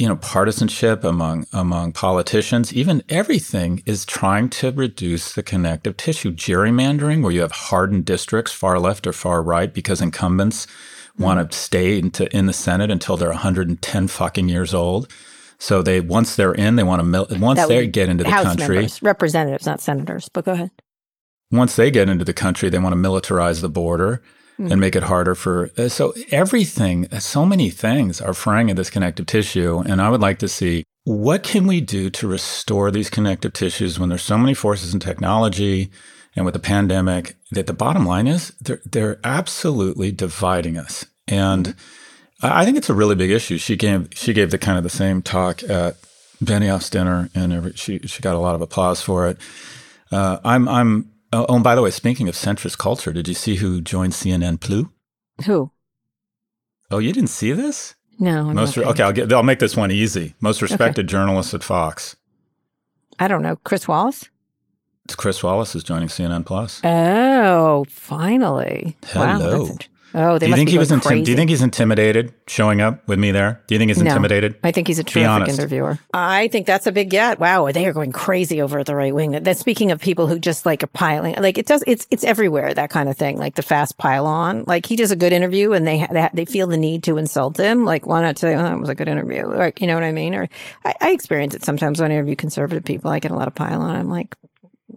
S2: you know partisanship among among politicians. Even everything is trying to reduce the connective tissue. Gerrymandering where you have hardened districts far left or far right because incumbents mm-hmm. want to stay into, in the senate until they're 110 fucking years old. So they once they're in they want to once they get into the
S1: House
S2: country
S1: members, representatives not senators but go ahead.
S2: Once they get into the country they want to militarize the border mm-hmm. and make it harder for. Uh, so everything, so many things are fraying at this connective tissue. And I would like to see what can we do to restore these connective tissues when there's so many forces in technology and with the pandemic that the bottom line is they're, they're absolutely dividing us. And mm-hmm. I think it's a really big issue. She gave she gave the kind of the same talk at Benioff's dinner, and she she got a lot of applause for it. Uh, I'm I'm Oh, oh, and by the way, speaking of centrist culture, did you see who joined CNN Plus?
S1: Who?
S2: Oh, you didn't see this?
S1: No.
S2: I'm Most re- okay, I'll get. I'll make this one easy. Most respected okay. journalist at Fox.
S1: I don't know. Chris Wallace.
S2: It's Chris Wallace is joining CNN Plus.
S1: Oh, finally!
S2: Hello.
S1: Wow, Oh,
S2: they
S1: do you
S2: think
S1: he
S2: was
S1: intim-
S2: Do you think he's intimidated showing up with me there? Do you think he's intimidated?
S1: no,
S2: intimidated?
S1: I think he's a terrific interviewer. I think that's a big get. Wow, they are going crazy over at the right wing. That speaking of people who just like are piling, like it does, it's it's everywhere that kind of thing. Like the fast pile on. Like he does a good interview and they they, they feel the need to insult him. Like why not say, oh, that was a good interview? Like you know what I mean? Or I, I experience it sometimes when I interview conservative people. I get a lot of pile on. I'm like,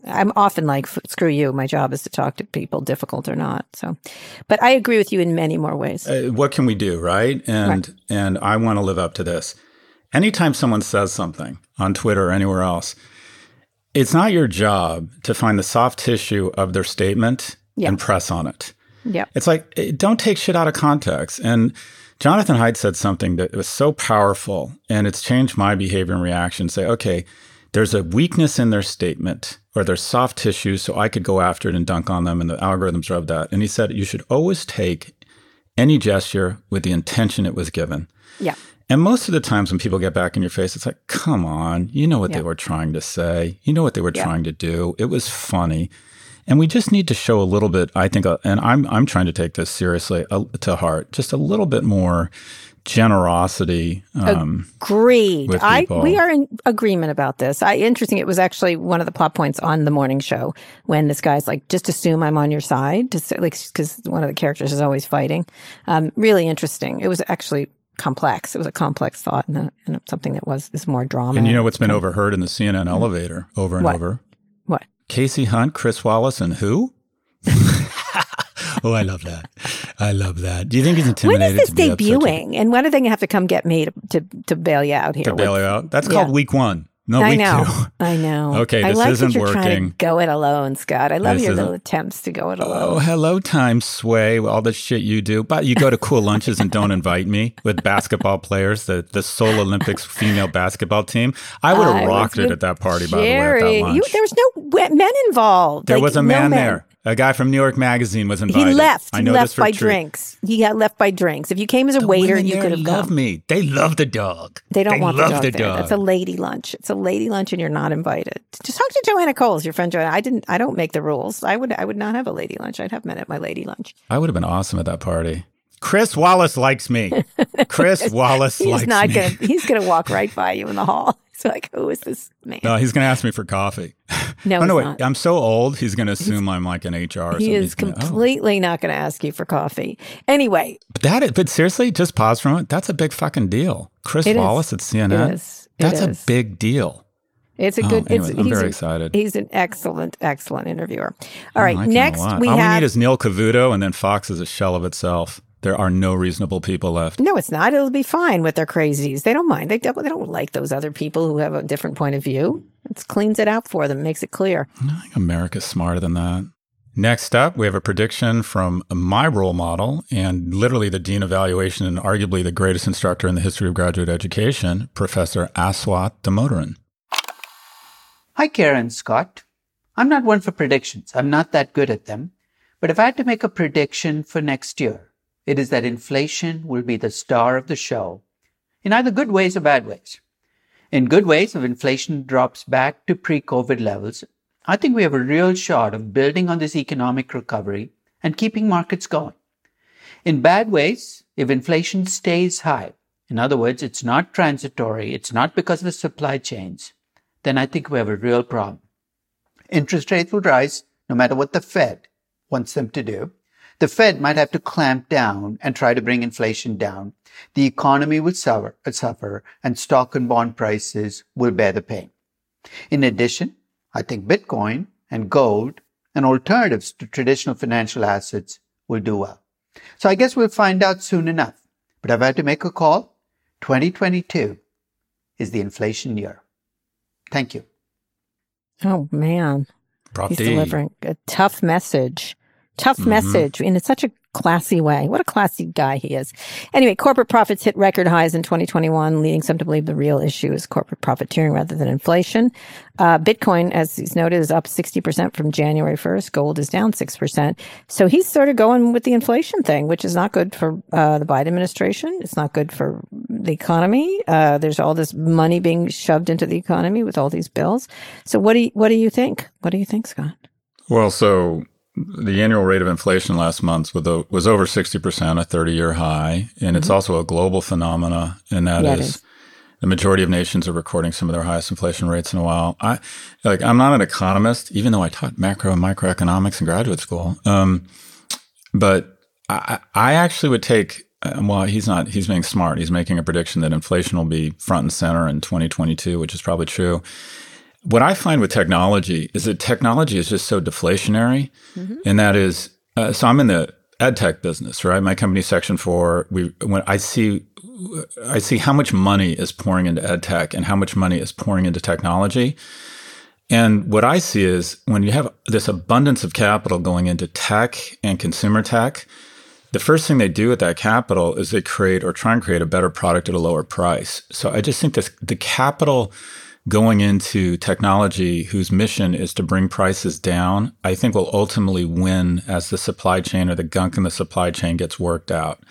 S1: I'm often like, screw you. My job is to talk to people, difficult or not. So, but I agree with you in many more ways.
S2: Uh, what can we do, right? And right. and I want to live up to this. Anytime someone says something on Twitter or anywhere else, it's not your job to find the soft tissue of their statement and press on it.
S1: Yeah,
S2: it's like eh, don't take shit out of context. And Jonathan Haidt said something that was so powerful, and it's changed my behavior and reaction. Say, okay there's a weakness in their statement or their soft tissue, so I could go after it and dunk on them, and the algorithms of that. And he said you should always take any gesture with the intention it was given.
S1: Yeah.
S2: And most of the times when people get back in your face, it's like, come on, you know what yeah. they were trying to say. You know what they were yeah. trying to do. It was funny. And we just need to show a little bit, I think, uh, and I'm, I'm trying to take this seriously uh, to heart, just a little bit more generosity.
S1: Um, Agreed. I we are in agreement about this. I interesting. It was actually one of the plot points on the morning show when this guy's like, just assume I'm on your side, just like because one of the characters is always fighting. Um, really interesting. It was actually complex. It was a complex thought and, a, and something that was is more drama.
S2: And you know what's been overheard in the CNN elevator over and
S1: what?
S2: over?
S1: What?
S2: Kasie Hunt, Chris Wallace, and who? [laughs] [laughs] oh, I love that. I love that. Do you think he's intimidated?
S1: When is this debuting? And when are they going to have to come get me to, to, to bail you out here?
S2: To bail you out? That's called yeah. week one. No,
S1: I know.
S2: too.
S1: I know.
S2: Okay,
S1: I
S2: this
S1: like
S2: isn't
S1: that you're trying
S2: working.
S1: to go it alone, Scott. I love
S2: This
S1: your
S2: isn't-
S1: little attempts to go it
S2: oh,
S1: alone.
S2: Oh, hello, time Sway, all the shit you do. But you go to cool [laughs] lunches and don't invite me with basketball players, the, the Seoul Olympics female basketball team. I would have rocked it at that party, by the way, at that lunch.
S1: You, there was no men involved.
S2: there
S1: Like,
S2: was a man
S1: men.
S2: there. A guy from New York Magazine was invited.
S1: He left.
S2: I
S1: He
S2: know
S1: left
S2: this for
S1: by drinks. He got left by drinks. If you came as a
S2: The
S1: waiter, you could have
S2: love
S1: come.
S2: me. They love the dog.
S1: They don't
S2: they
S1: want
S2: love
S1: the dog
S2: the
S1: there.
S2: dog.
S1: That's a lady lunch. It's a lady lunch, and you're not invited. Just talk to Joanna Coles, your friend Joanna. I didn't. I don't make the rules. I would. I would not have a lady lunch. I'd have men at my lady lunch.
S2: I would have been awesome at that party. Chris Wallace likes me. [laughs] Chris Wallace
S1: He's
S2: likes
S1: not
S2: me.
S1: gonna. He's gonna walk right by you in the hall. It's [laughs] like, who is this man?
S2: No, he's going to ask me for coffee. [laughs]
S1: No,
S2: oh, no, wait.
S1: not.
S2: I'm so old, he's going to assume I'm like an HR or.
S1: He is
S2: He's gonna- oh.
S1: completely not going to ask you for coffee. Anyway,
S2: But that, is- but seriously, just pause for a moment. That's a big fucking deal. Chris
S1: It is.
S2: Wallace at CNN.
S1: It is. It
S2: That's
S1: is.
S2: a big deal.
S1: it's a
S2: Oh,
S1: good. it's,
S2: I'm
S1: he's
S2: very
S1: a-
S2: excited.
S1: He's an excellent, excellent interviewer. All right,
S2: like
S1: next we
S2: All
S1: have.
S2: we need is Neil Cavuto, and then Fox is a shell of itself. There are no reasonable people left.
S1: no, it's not. It'll be fine with their crazies. They don't mind. They don't, they don't like those other people who have a different point of view. It cleans it out for them, makes it clear.
S2: I think America's smarter than that. Next up, we have a prediction from my role model and literally the dean of evaluation and arguably the greatest instructor in the history of graduate education, Professor Aswath Damodaran.
S11: Hi, Karen Scott. I'm not one for predictions. I'm not that good at them. But if I had to make a prediction for next year, it is that inflation will be the star of the show in either good ways or bad ways. In good ways, if inflation drops back to pre COVID levels, I think we have a real shot of building on this economic recovery and keeping markets going. In bad ways, if inflation stays high, in other words, it's not transitory, it's not because of the supply chains, then I think we have a real problem. Interest rates will rise no matter what the Fed wants them to do. The Fed might have to clamp down and try to bring inflation down. The economy will suffer, suffer and stock and bond prices will bear the pain. In addition, I think Bitcoin and gold and alternatives to traditional financial assets will do well. So I guess we'll find out soon enough. But I've had to make a call, 2022 is the inflation year. Thank you.
S1: Oh man,
S2: Prop
S1: he's
S2: D.
S1: delivering a tough message. Tough
S2: Mm-hmm.
S1: message in such a classy way. What a classy guy he is. Anyway, corporate profits hit record highs in 2021, leading some to believe the real issue is corporate profiteering rather than inflation. Uh, Bitcoin, as he's noted, is up 60% from January 1st. Gold is down 6%. So he's sort of going with the inflation thing, which is not good for uh, the Biden administration. It's not good for the economy. Uh, there's all this money being shoved into the economy with all these bills. So what do you, what do you think? What do you think, Scott?
S2: Well, so the annual rate of inflation last month was, over 60%, a 30 year high. And it's also a global phenomena, and that
S1: Mm-hmm. Yeah,
S2: is
S1: is.
S2: the majority of nations are recording some of their highest inflation rates in a while. I like I'm not an economist, even though I taught macro and microeconomics in graduate school. Um, but I, I actually would take. uh, Well, he's not. He's being smart. He's making a prediction that inflation will be front and center in 2022, which is probably true. What I find with technology is that technology is just so deflationary, and that is. Uh, so I'm in the ed tech business, right? My company, Section Four. We when I see I see how much money is pouring into ed tech and how much money is pouring into technology. And what I see is when you have this abundance of capital going into tech and consumer tech, the first thing they do with that capital is they create or try and create a better product at a lower price. So I just think this the capital going into technology whose mission is to bring prices down, I think will ultimately win as the supply chain or the gunk in the supply chain gets worked out.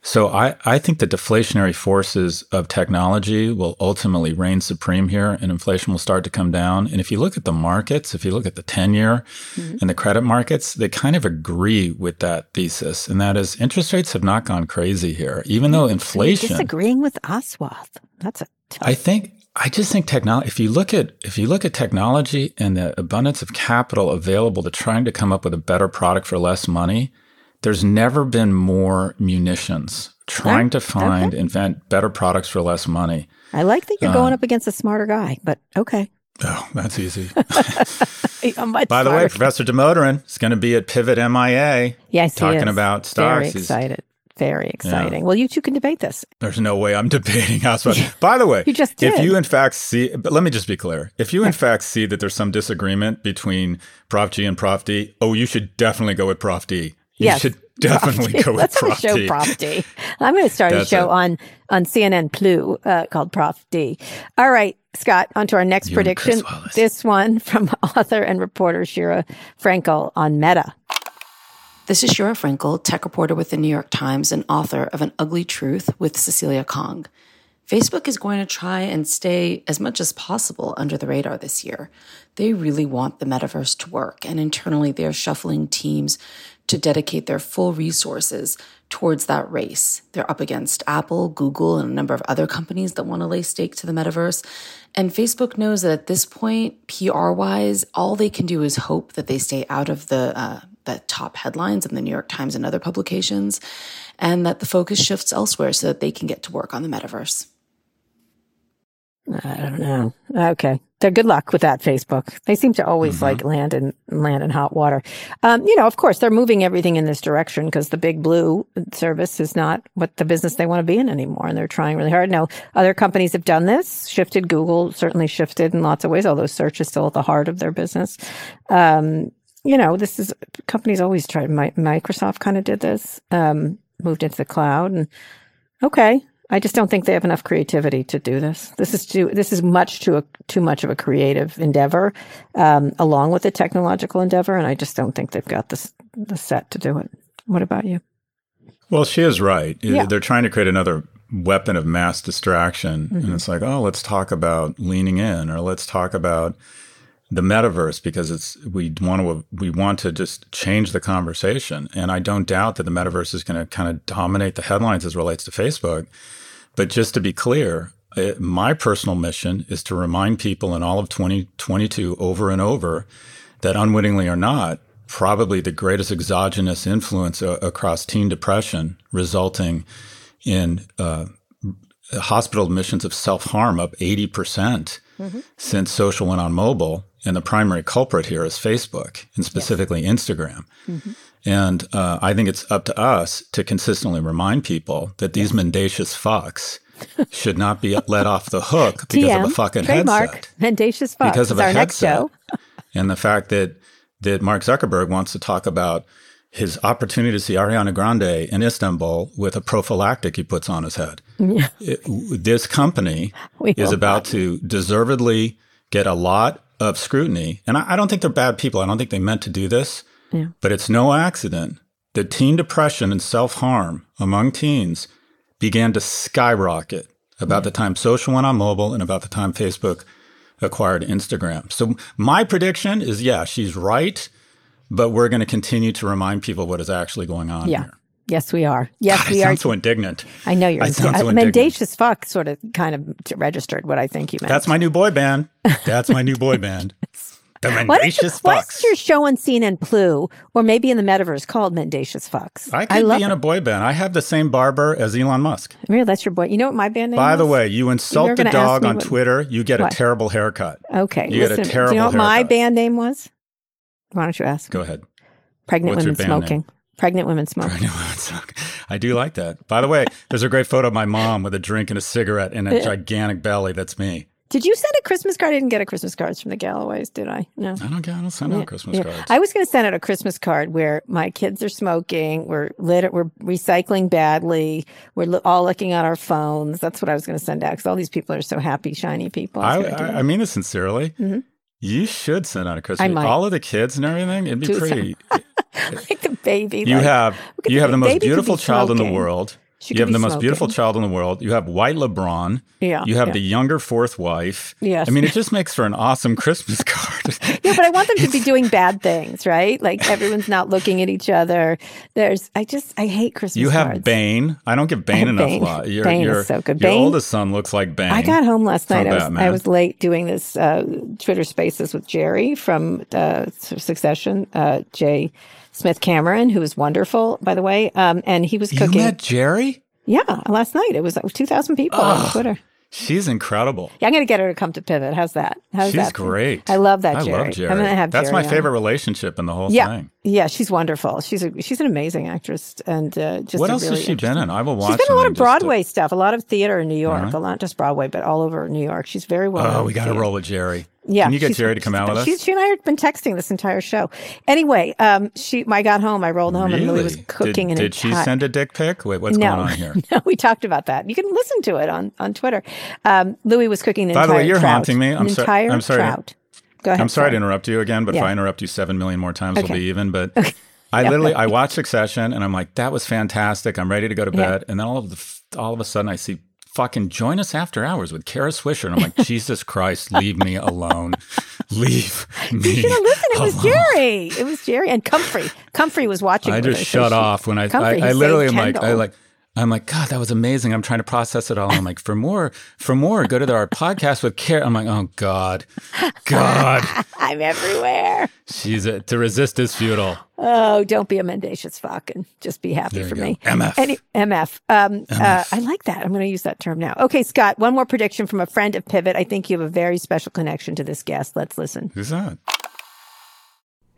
S2: So I, I think the deflationary forces of technology will ultimately reign supreme here and inflation will start to come down. And if you look at the markets, if you look at the 10 year mm-hmm. and the credit markets, they kind of agree with that thesis. And that is interest rates have not gone crazy here, even though inflation.
S1: disagreeing with Aswath. That's a tough.
S2: I think I just think technology. If you look at if you look at technology and the abundance of capital available to trying to come up with a better product for less money, there's never been more munitions trying to find invent better products for less money.
S1: I like that you're going um, up against a smarter guy, but okay.
S2: Oh, that's easy. [laughs] By the way, Professor Damodaran is going to be at Pivot MIA
S1: yes,
S2: talking about stocks.
S1: Very
S2: He's-
S1: excited. Very exciting. Well, you two can debate this.
S2: There's no way I'm [laughs] debating House. [laughs] By the way,
S1: You just
S2: if you in fact see, but let me just be clear. If you in [laughs] fact see that there's some disagreement between Prof G and Prof D, oh, you should definitely go with Prof D. You
S1: Yes.
S2: should definitely
S1: Prof.
S2: go with
S1: Let's have a show
S2: D.
S1: Prof D. I'm going to start a show
S2: it.
S1: on on CNN Plus uh, called Prof D. All right, Scott. On to our next
S2: You
S1: prediction. This one from author and reporter Sheera Frenkel on Meta.
S12: This is Sheera Frenkel, tech reporter with the New York Times and author of An Ugly Truth with Cecilia Kang. Facebook is going to try and stay as much as possible under the radar this year. They really want the metaverse to work, and internally they're shuffling teams to dedicate their full resources towards that race. They're up against Apple, Google, and a number of other companies that want to lay stake to the metaverse. And Facebook knows that at this point, PR wise, all they can do is hope that they stay out of the uh, the top headlines in the New York Times and other publications, and that the focus shifts elsewhere so that they can get to work on the metaverse.
S1: I don't know. Okay. So good luck with that, Facebook. They seem to always
S2: Mm-hmm.
S1: like land in land in hot water. Um, you know, of course, they're moving everything in this direction because the big blue service is not what the business they want to be in anymore, and they're trying really hard. Now, other companies have done this. Shifted. Google certainly shifted in lots of ways, although search is still at the heart of their business. Um, you know, this is companies always try. Mi- Microsoft kind of did this, um, moved into the cloud, and okay. I just don't think they have enough creativity to do this. This is too. This is much too too much of a creative endeavor, um, along with a technological endeavor, and I just don't think they've got this the set to do it. What about you?
S2: Well, she is right.
S1: Yeah.
S2: They're trying to create another weapon of mass distraction.
S1: Mm-hmm.
S2: And it's like, oh, let's talk about leaning in or let's talk about the metaverse because it's we want to we want to just change the conversation. And I don't doubt that the metaverse is going to kind of dominate the headlines as relates to Facebook. But just to be clear, uh, my personal mission is to remind people in all of 2022 over and over that unwittingly or not, probably the greatest exogenous influence uh, across teen depression, resulting in uh, hospital admissions of self harm up 80% since social went on mobile. And the primary culprit here is Facebook and specifically Instagram. And uh, I think it's up to us to consistently remind people that these mendacious fucks should not be let off the hook [laughs] because of a fucking
S1: trademark,
S2: headset
S1: mendacious fuck.
S2: because of a
S1: our next
S2: headset.
S1: show. [laughs]
S2: and the fact that that Mark Zuckerberg wants to talk about his opportunity to see Ariana Grande in Istanbul with a prophylactic he puts on his head. It- this company
S1: We
S2: is about to deservedly get a lot of scrutiny. And I, I don't think they're bad people. I don't think they meant to do this.
S1: Yeah.
S2: But it's no accident that teen depression and self harm among teens began to skyrocket about the time social went on mobile and about the time Facebook acquired Instagram. So my prediction is yeah, she's right, but we're going to continue to remind people what is actually going on
S1: Yeah.
S2: here.
S1: Yes, we are. Yes,
S2: God, I
S1: we are.
S2: sound so indignant.
S1: I know you're.
S2: I sound so indignant.
S1: mendacious fuck sort of kind of registered what I think you meant.
S2: That's my new boy band. That's my new boy band. [laughs] The
S1: Why you-
S2: Mendacious
S1: why
S2: Fucks.
S1: is your show on CNN Plus or maybe in the metaverse called Mendacious Fucks?
S2: I could
S1: love
S2: be in a boy band. I have the same barber as Elon Musk.
S1: Really, that's your boy. You know what my band name is?
S2: By the way, you insult the dog on
S1: what-
S2: Twitter, you get
S1: What?
S2: a terrible haircut.
S1: Okay,
S2: You get a
S1: listen.
S2: terrible
S1: do you know what my band name was? Why don't you ask?
S2: Go ahead.
S1: Pregnant
S2: What's
S1: women
S2: Smoking. name?
S1: Pregnant women smoke.
S2: I know it's okay. I do like that. By the way, there's a great photo of my mom with a drink and a cigarette and a gigantic belly. That's me.
S1: Did you send a Christmas card? I didn't get a Christmas cards from the Galloways, did I? No.
S2: I don't get. I don't send out Christmas
S1: Yeah.
S2: cards.
S1: I was going to send out a Christmas card where my kids are smoking, we're lit, we're recycling badly, we're lo- all looking at our phones. That's what I was going to send out because all these people are so happy, shiny people.
S2: I,
S1: was
S2: I. I mean this sincerely.
S1: Mhm.
S2: You should send out a Christmas.
S1: I might.
S2: All of the kids and everything. It'd be
S1: Do
S2: pretty. [laughs] [laughs]
S1: like the baby.
S2: You
S1: like-
S2: have you
S1: the
S2: have the most beautiful
S1: be
S2: child in the world.
S1: She
S2: you have the most beautiful child in the world. You have white LeBron.
S1: Yeah,
S2: You have
S1: yeah.
S2: the younger fourth wife.
S1: Yes.
S2: I mean, it just makes for an awesome Christmas [laughs] card.
S1: Yeah, but I want them to be doing bad things, right? Like everyone's not looking at each other. There's, I just, I hate Christmas
S2: You have
S1: cards.
S2: Bane. I don't give Bane enough
S1: Bane.
S2: love. Your,
S1: Bane is so good.
S2: Your
S1: Bane-
S2: oldest son looks like Bane.
S1: I got home last night. I was, I was late doing this uh, Twitter Spaces with Jerry from uh, Succession, uh, Jay Smith-Cameron, who was wonderful, by the way. Um, and he was cooking.
S2: You met Jerry?
S1: yeah, last night it was like two thousand people on Twitter.
S2: She's incredible.
S1: Yeah, I'm going to get her to come to Pivot. How's that? How's
S2: She's
S1: that?
S2: great.
S1: I love that
S2: I love Jerry.
S1: I'm going to have
S2: That's
S1: Jerry
S2: my
S1: on.
S2: favorite relationship in the whole
S1: Yeah.
S2: thing.
S1: Yeah, she's wonderful. She's a she's an amazing actress, and uh, just
S2: what else
S1: really
S2: has she been in? I will watch.
S1: She's been a lot of
S2: something just to-
S1: Broadway stuff, a lot of theater in New York,
S2: Uh-huh.
S1: a lot not just Broadway, but all over New York. She's very well.
S2: Oh, we got to roll with Jerry.
S1: Yeah,
S2: Can you get Jerry to come out with us?
S1: She, and I have been texting this entire show. Anyway, um, she I got home, I rolled home, and Louis was cooking
S2: Did, did she
S1: entire-
S2: send a dick pic? Wait, what's
S1: no,
S2: going on here? [laughs]
S1: no, we talked about that. You can listen to it on on Twitter. Um, Louis was cooking an
S2: By the way, you're
S1: trout,
S2: haunting me. I'm sorry- I'm sorry
S1: trout. Go ahead.
S2: I'm sorry to interrupt you again, but if I interrupt you seven million more times,
S1: Okay.
S2: we'll be even. But [laughs] I
S1: Yeah.
S2: literally I watched Succession, and I'm like, that was fantastic. I'm ready to go to
S1: Yeah.
S2: bed, and then all of the all of a sudden I see fucking join us after hours with Kara Swisher, and I'm like, [laughs] Jesus Christ, leave me alone, [laughs] leave me.
S1: You should have listened. It was
S2: alone.
S1: Jerry. It was Jerry and Comfrey. Comfrey was watching.
S2: I just
S1: her, so
S2: shut
S1: she-
S2: off when I I,
S1: Comfrey, he
S2: I literally am like I like I'm like God that was amazing. I'm trying to process it all. I'm like for more for more go to our podcast with Care. I'm like oh God, God, [laughs]
S1: I'm everywhere.
S2: she's a, to resist is futile.
S1: Oh, don't be a mendacious fuck and just be happy
S2: There
S1: for me.
S2: MF.
S1: Any, MF. Um, Uh, I like that. I'm going to use that term now. Okay, Scott, one more prediction from a friend of Pivot. I think you have a very special connection to this guest. Let's listen.
S2: Who's that?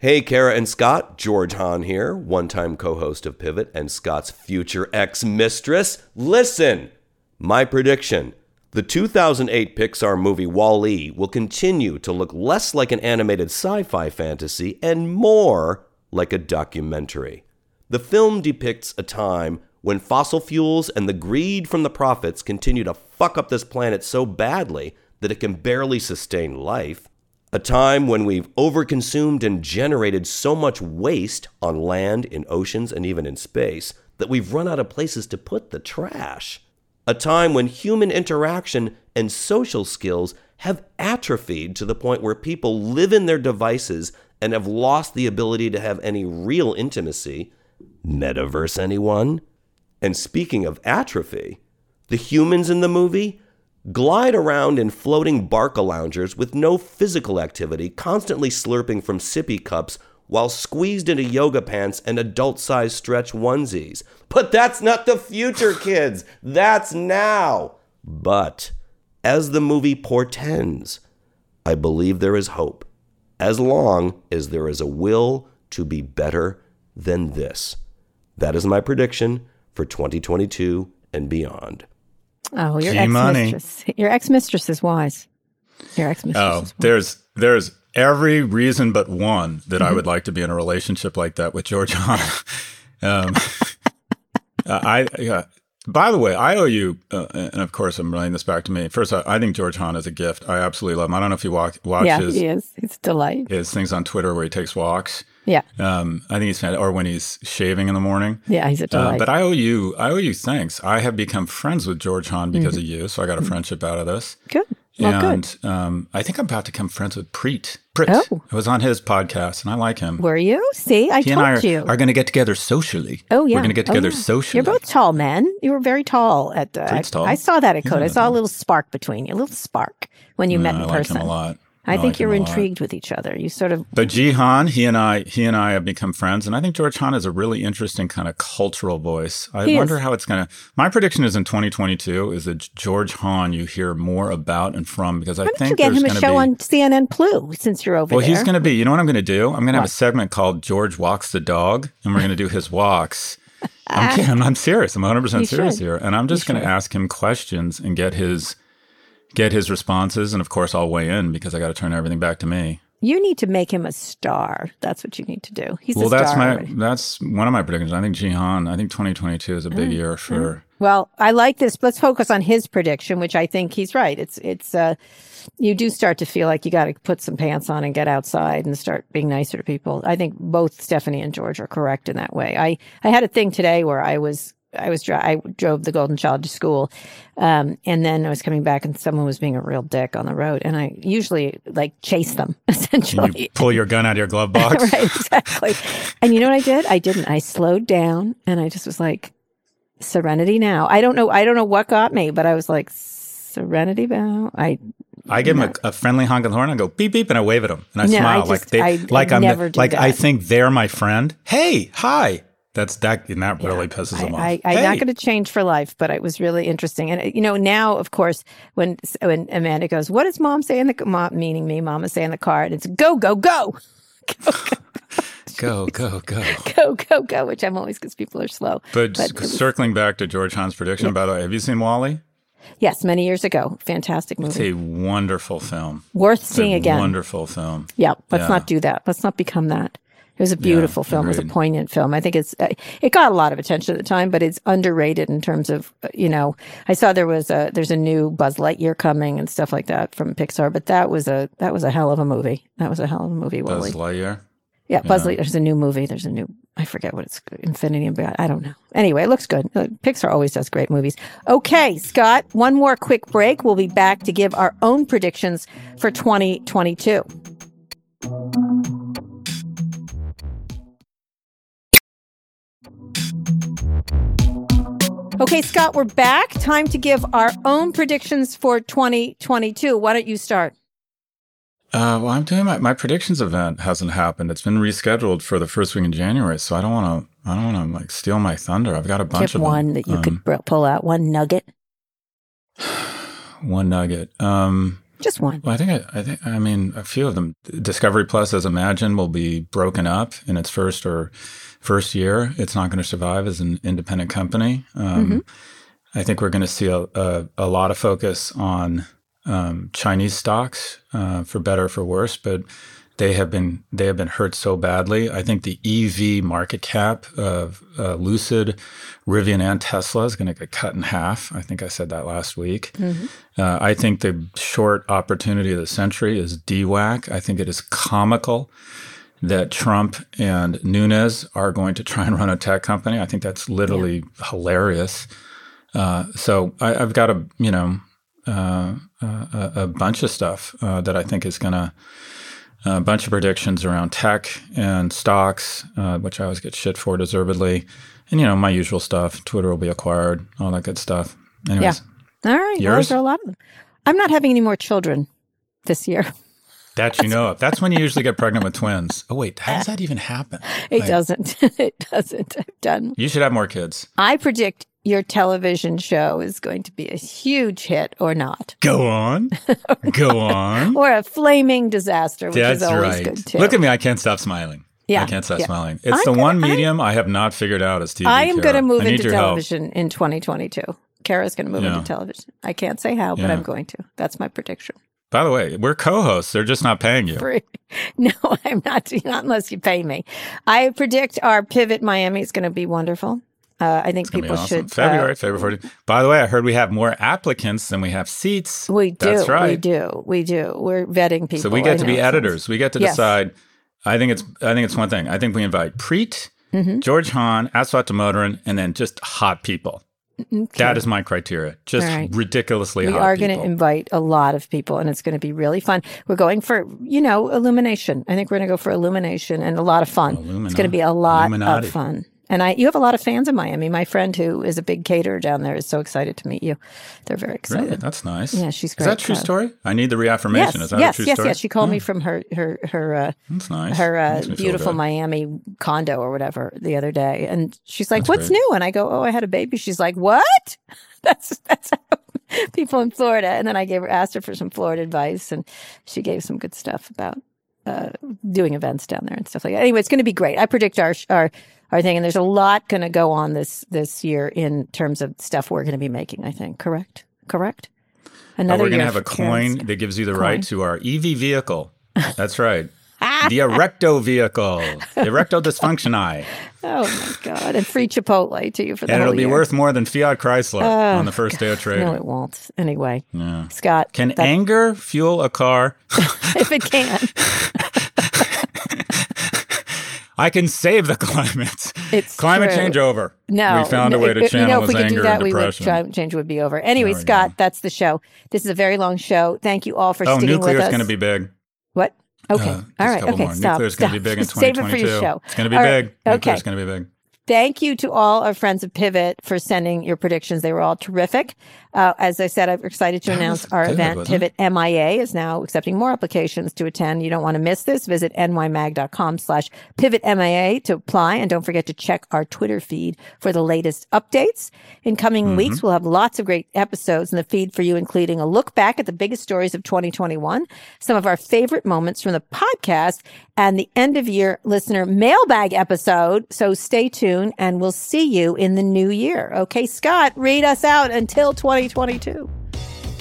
S13: Hey, Kara and Scott, George Hahn here, one time co host of Pivot and Scott's future ex mistress. Listen, my prediction the 2008 Pixar movie Wall E will continue to look less like an animated sci fi fantasy and more like a documentary. The film depicts a time when fossil fuels and the greed from the profits continue to fuck up this planet so badly that it can barely sustain life. A time when we've overconsumed and generated so much waste on land, in oceans, and even in space that we've run out of places to put the trash. A time when human interaction and social skills have atrophied to the point where people live in their devices and have lost the ability to have any real intimacy. Metaverse, anyone? And speaking of atrophy, the humans in the movie glide around in floating Barcaloungers with no physical activity, constantly slurping from sippy cups while squeezed into yoga pants and adult sized stretch onesies. But that's not the future, [laughs] kids. That's now. But as the movie portends, I believe there is hope, as long as there is a will to be better than this. That is my prediction for 2022 and beyond.
S1: Oh, your ex mistress. Your ex mistress is wise. Your ex mistress
S2: Oh,
S1: is wise.
S2: there's there's every reason but one that
S1: Mm-hmm.
S2: I would like to be in a relationship like that with George Hahn. [laughs] um, [laughs] I yeah. By the way, I owe you, uh, and of course, I'm relating this back to me. First, I, I think George Hahn is a gift. I absolutely love him. I don't know if you walk, watch
S1: Yeah,
S2: his,
S1: he is. It's a delight.
S2: his things on Twitter where he takes walks.
S1: Yeah.
S2: Um, I think he's fantastic. Or when he's shaving in the morning.
S1: Yeah, he's a
S2: Uh,
S1: delight.
S2: but I owe you, I owe you thanks. I have become friends with George Hahn because
S1: Mhm.
S2: of you, so I got a friendship out of this.
S1: Good. Well, good.
S2: and um, I think I'm about to become friends with Preet. Preet.
S1: Oh.
S2: I was on his podcast, and I like him.
S1: Were you? See, I
S2: he
S1: told
S2: and I are,
S1: you.
S2: are going to get together socially.
S1: Oh yeah,
S2: we're going to get
S1: Oh,
S2: together
S1: yeah.
S2: socially.
S1: You're both tall men. You were very tall at. Uh,
S2: Preet's tall.
S1: I saw that at Code. I saw a little spark between you, a little spark when you
S2: No,
S1: met in
S2: I like
S1: person.
S2: him a lot.
S1: I, think you're
S2: him a lot.
S1: intrigued with each other. You sort of.
S2: But Jihan, he and I, he and I have become friends, and I think George Hahn is a really interesting kind of cultural voice. I
S1: He
S2: wonder
S1: is.
S2: how it's going to. My prediction is in 2022 is that George Hahn you hear more about and from because I
S1: Why don't
S2: think
S1: you get him a show
S2: be.
S1: on CNN Blue since you're over here.
S2: well,
S1: there?
S2: he's going to be. You know what I'm going to do? I'm going to have a segment called George Walks the Dog, and we're going to do his walks. I'm. [laughs] I'm, I'm serious. I'm 100 percent
S1: You
S2: serious
S1: should.
S2: here, and I'm just going to ask him questions and get his get his responses, and of course I'll weigh in because I got to turn everything back to me.
S1: You need to make him a star. That's what you need to do. He's
S2: well,
S1: a star
S2: that's my
S1: already.
S2: that's one of my predictions. I think Jihan. I think 2022 is a big
S1: Mm,
S2: year for.
S1: Well, I like this. Let's focus on his prediction, which I think he's right. It's it's uh you do start to feel like you got to put some pants on and get outside and start being nicer to people. I think both Stephanie and George are correct in that way. I I had a thing today where I was I was dri- I drove the golden child to school, um, and then I was coming back and someone was being a real dick on the road, and I usually like chase them [laughs] essentially.
S2: You pull your gun out of your glove [laughs] box.
S1: right, exactly. And you know what I did? I didn't. I slowed down and I just was like, serenity now. I don't know. I don't know what got me, but I was like, serenity now. I
S2: I give him a, a friendly honk of the horn. I go beep beep, and I wave at him, and I
S1: No, I
S2: smile like they
S1: I-
S2: like
S1: I
S2: I'm
S1: never
S2: the,
S1: do
S2: like I think they're my friend. Hey, hi. That's that, and that really pisses him off.
S1: I, I'm
S2: hey.
S1: not going to change for life, but it was really interesting. And uh, you know, now of course, when when Amanda goes, "What does mom say in the mom?" Meaning me, mama say in the car, and it's "Go, go, go."
S2: Go, go, go. [laughs]
S1: go, go, go, which I'm always because people are slow.
S2: But,
S1: it was-
S2: circling back to George Hahn's prediction, by the way, have you seen WALL-E?
S1: yes, many years ago. Fantastic movie.
S2: It's a wonderful film.
S1: Worth
S2: It's
S1: seeing
S2: a
S1: again.
S2: Wonderful film.
S1: Yeah, let's
S2: Yeah.
S1: not do that. Let's not become that. It was a beautiful film. It was a poignant film. I think it's uh, it got a lot of attention at the time, but it's underrated in terms of uh, you know. I saw there was a there's a new Buzz Lightyear coming and stuff like that from Pixar, but that was a that was a hell of a movie. That was a hell of a movie.
S2: Buzz. Lightyear.
S1: Yeah, Buzz
S2: Yeah.
S1: Lightyear. There's a new movie. There's a new. I forget what it's. Infinity and Beyond. I don't know. Anyway, it looks good. Uh, Pixar always does great movies. Okay, Scott. One more quick break. We'll be back to give our own predictions for 2022. [laughs] Okay, Scott, we're back. Time to give our own predictions for 2022. Why don't you start?
S2: Uh, well, I'm doing my, my predictions event hasn't happened. It's been rescheduled for the first week in January, so I don't want to. I don't want to like steal my thunder. I've got a bunch
S1: Give
S2: of
S1: one
S2: them.
S1: that you
S2: Um,
S1: could pull out, one nugget. [sighs]
S2: one nugget. Um,
S1: Just one.
S2: Well, I think I, I think I mean a few of them. Discovery Plus, as imagined, will be broken up in its first or first year. It's not going to survive as an independent company. Um,
S1: Mhm.
S2: I think we're going to see a, a, a lot of focus on um, Chinese stocks, uh, for better or for worse, but they have been they have been hurt so badly. I think the EV market cap of uh, Lucid, Rivian, and Tesla is going to get cut in half. I think I said that last week. Uh, I think the short opportunity of the century is DWAC. I think it is comical that Trump and Nunes are going to try and run a tech company. I think that's literally hilarious. Uh, so I, I've got a you know uh, a, a bunch of stuff uh, that I think is going to a bunch of predictions around tech and stocks, uh, which I always get shit for deservedly, and you know my usual stuff. Twitter will be acquired, all that good stuff. Anyways,
S1: All right. well,
S2: Yours?
S1: Those are a lot of them. I'm not having any more children this year. [laughs]
S2: that you know of. That's when you [laughs] usually get pregnant with twins. Oh wait, how does that even happen?
S1: It
S2: Like,
S1: doesn't. [laughs] it doesn't. I've done.
S2: You should have more kids.
S1: I predict your television show is going to be a huge hit or not,
S2: Go on, [laughs] go on.
S1: or a flaming disaster, which
S2: That's
S1: is always
S2: right.
S1: good too.
S2: Look at me. I can't stop smiling.
S1: Yeah,
S2: I can't stop
S1: yeah.
S2: smiling. It's
S1: I'm
S2: the
S1: gonna-
S2: one medium I have not figured out as TV.
S1: I am going to move into
S2: your help.
S1: television in 2022. Kara's going to move
S2: Yeah.
S1: into television. I can't say how, but I'm going to. That's my prediction.
S2: By the way, we're co-hosts. They're just not paying you.
S1: Free. [laughs] No, I'm not. [laughs] Not unless you pay me. I predict our pivot Miami is going to be wonderful. Uh, I think
S2: It's gonna be
S1: people
S2: awesome.
S1: should.
S2: February,
S1: uh,
S2: February 40. By the way, I heard we have more applicants than we have seats.
S1: we do.
S2: That's right.
S1: We do. We do. We're vetting people.
S2: So we
S1: I
S2: get to be editors. We get to
S1: Yes.
S2: decide. I think it's I think it's one thing. I think we invite Preet,
S1: Mhm.
S2: George Hahn, Aswath Damodaran, and then just hot people.
S1: Okay.
S2: That is my criteria. Just
S1: right.
S2: ridiculously
S1: we are going to invite a lot of people and it's going to be really fun we're going for you know illumination i think we're going to go for illumination and a lot of fun it's going to be a lot
S2: Illuminati.
S1: of fun and i you have a lot of fans in miami my friend who is a big caterer down there is so excited to meet you they're very excited
S2: Really? That's nice.
S1: Yeah, she's great.
S2: Is that true
S1: Tyler.
S2: story? I need the reaffirmation.
S1: yes
S2: Is that
S1: yes
S2: a true
S1: yes
S2: story?
S1: yes she called
S2: Oh,
S1: me from her her her uh
S2: That's nice.
S1: her uh,
S2: Makes me feel
S1: beautiful. Miami condo or whatever the other day, and she's like,
S2: That's
S1: "What's
S2: great.
S1: new?" And I go, "Oh, I had a baby." She's like, "What?" [laughs] that's that's how [laughs] people in Florida. And then I gave her asked her for some Florida advice, and she gave some good stuff about uh, doing events down there and stuff like that. Anyway, it's going to be great. I predict our our thing, and there's a lot going to go on this this year in terms of stuff we're going to be making. I think correct, correct.
S2: Another.
S1: Another
S2: we're going to have a coin that gives you the
S1: Coin.
S2: right to our EV vehicle. That's right. [laughs] the erecto vehicle, erecto dysfunctioni. [laughs]
S1: Oh my god! And free Chipotle to you for the
S2: And it'll be
S1: year.
S2: worth more than Fiat Chrysler
S1: Oh,
S2: on the first day of trade.
S1: No, it won't. Anyway,
S2: Yeah.
S1: Scott,
S2: Can
S1: that-
S2: anger fuel a car? [laughs]
S1: if it can,
S2: I can save the [laughs] climate.
S1: It's
S2: climate
S1: true.
S2: change over.
S1: no.
S2: we found a way to channel
S1: You know, if we could do that, we would. Climate change would be over. Anyway, Scott, that's the show. This is a very long show. Thank you all for
S2: oh,
S1: sticking
S2: nuclear
S1: with
S2: is
S1: us.
S2: going to be big.
S1: What? Okay.
S2: Uh,
S1: all right. Okay.
S2: more.
S1: Stop.
S2: Nuclear's going to be big in
S1: Save it for your show.
S2: It's going to be
S1: right,
S2: big.
S1: Okay.
S2: Nuclear's going to be big.
S1: Thank you to all our friends of Pivot for sending your predictions. They were all terrific. Uh, as I said, I'm excited to announce our event. Pivot MIA is now accepting more applications to attend. You don't want to miss this. Visit nymag.com slash pivot MIA to apply. And don't forget to check our Twitter feed for the latest updates. In coming weeks, we'll have lots of great episodes in the feed for you, including a look back at the biggest stories of 2021, some of our favorite moments from the podcast, and the end of year listener mailbag episode. So stay tuned and we'll see you in the new year. Okay, Scott, read us out until 2022.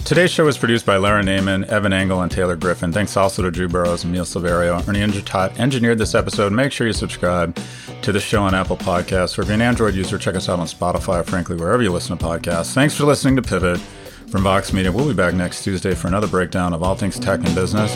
S2: Today's show was produced by Lara Naaman, Evan Engel, and Taylor Griffin. Thanks also to Drew Burrows and Neil Silverio. Ernie Indradat engineered this episode. Make sure you subscribe to the show on Apple Podcasts. Or if you're an Android user, check us out on Spotify or frankly, wherever you listen to podcasts. Thanks for listening to Pivot from Vox Media. We'll be back next Tuesday for another breakdown of all things tech and business.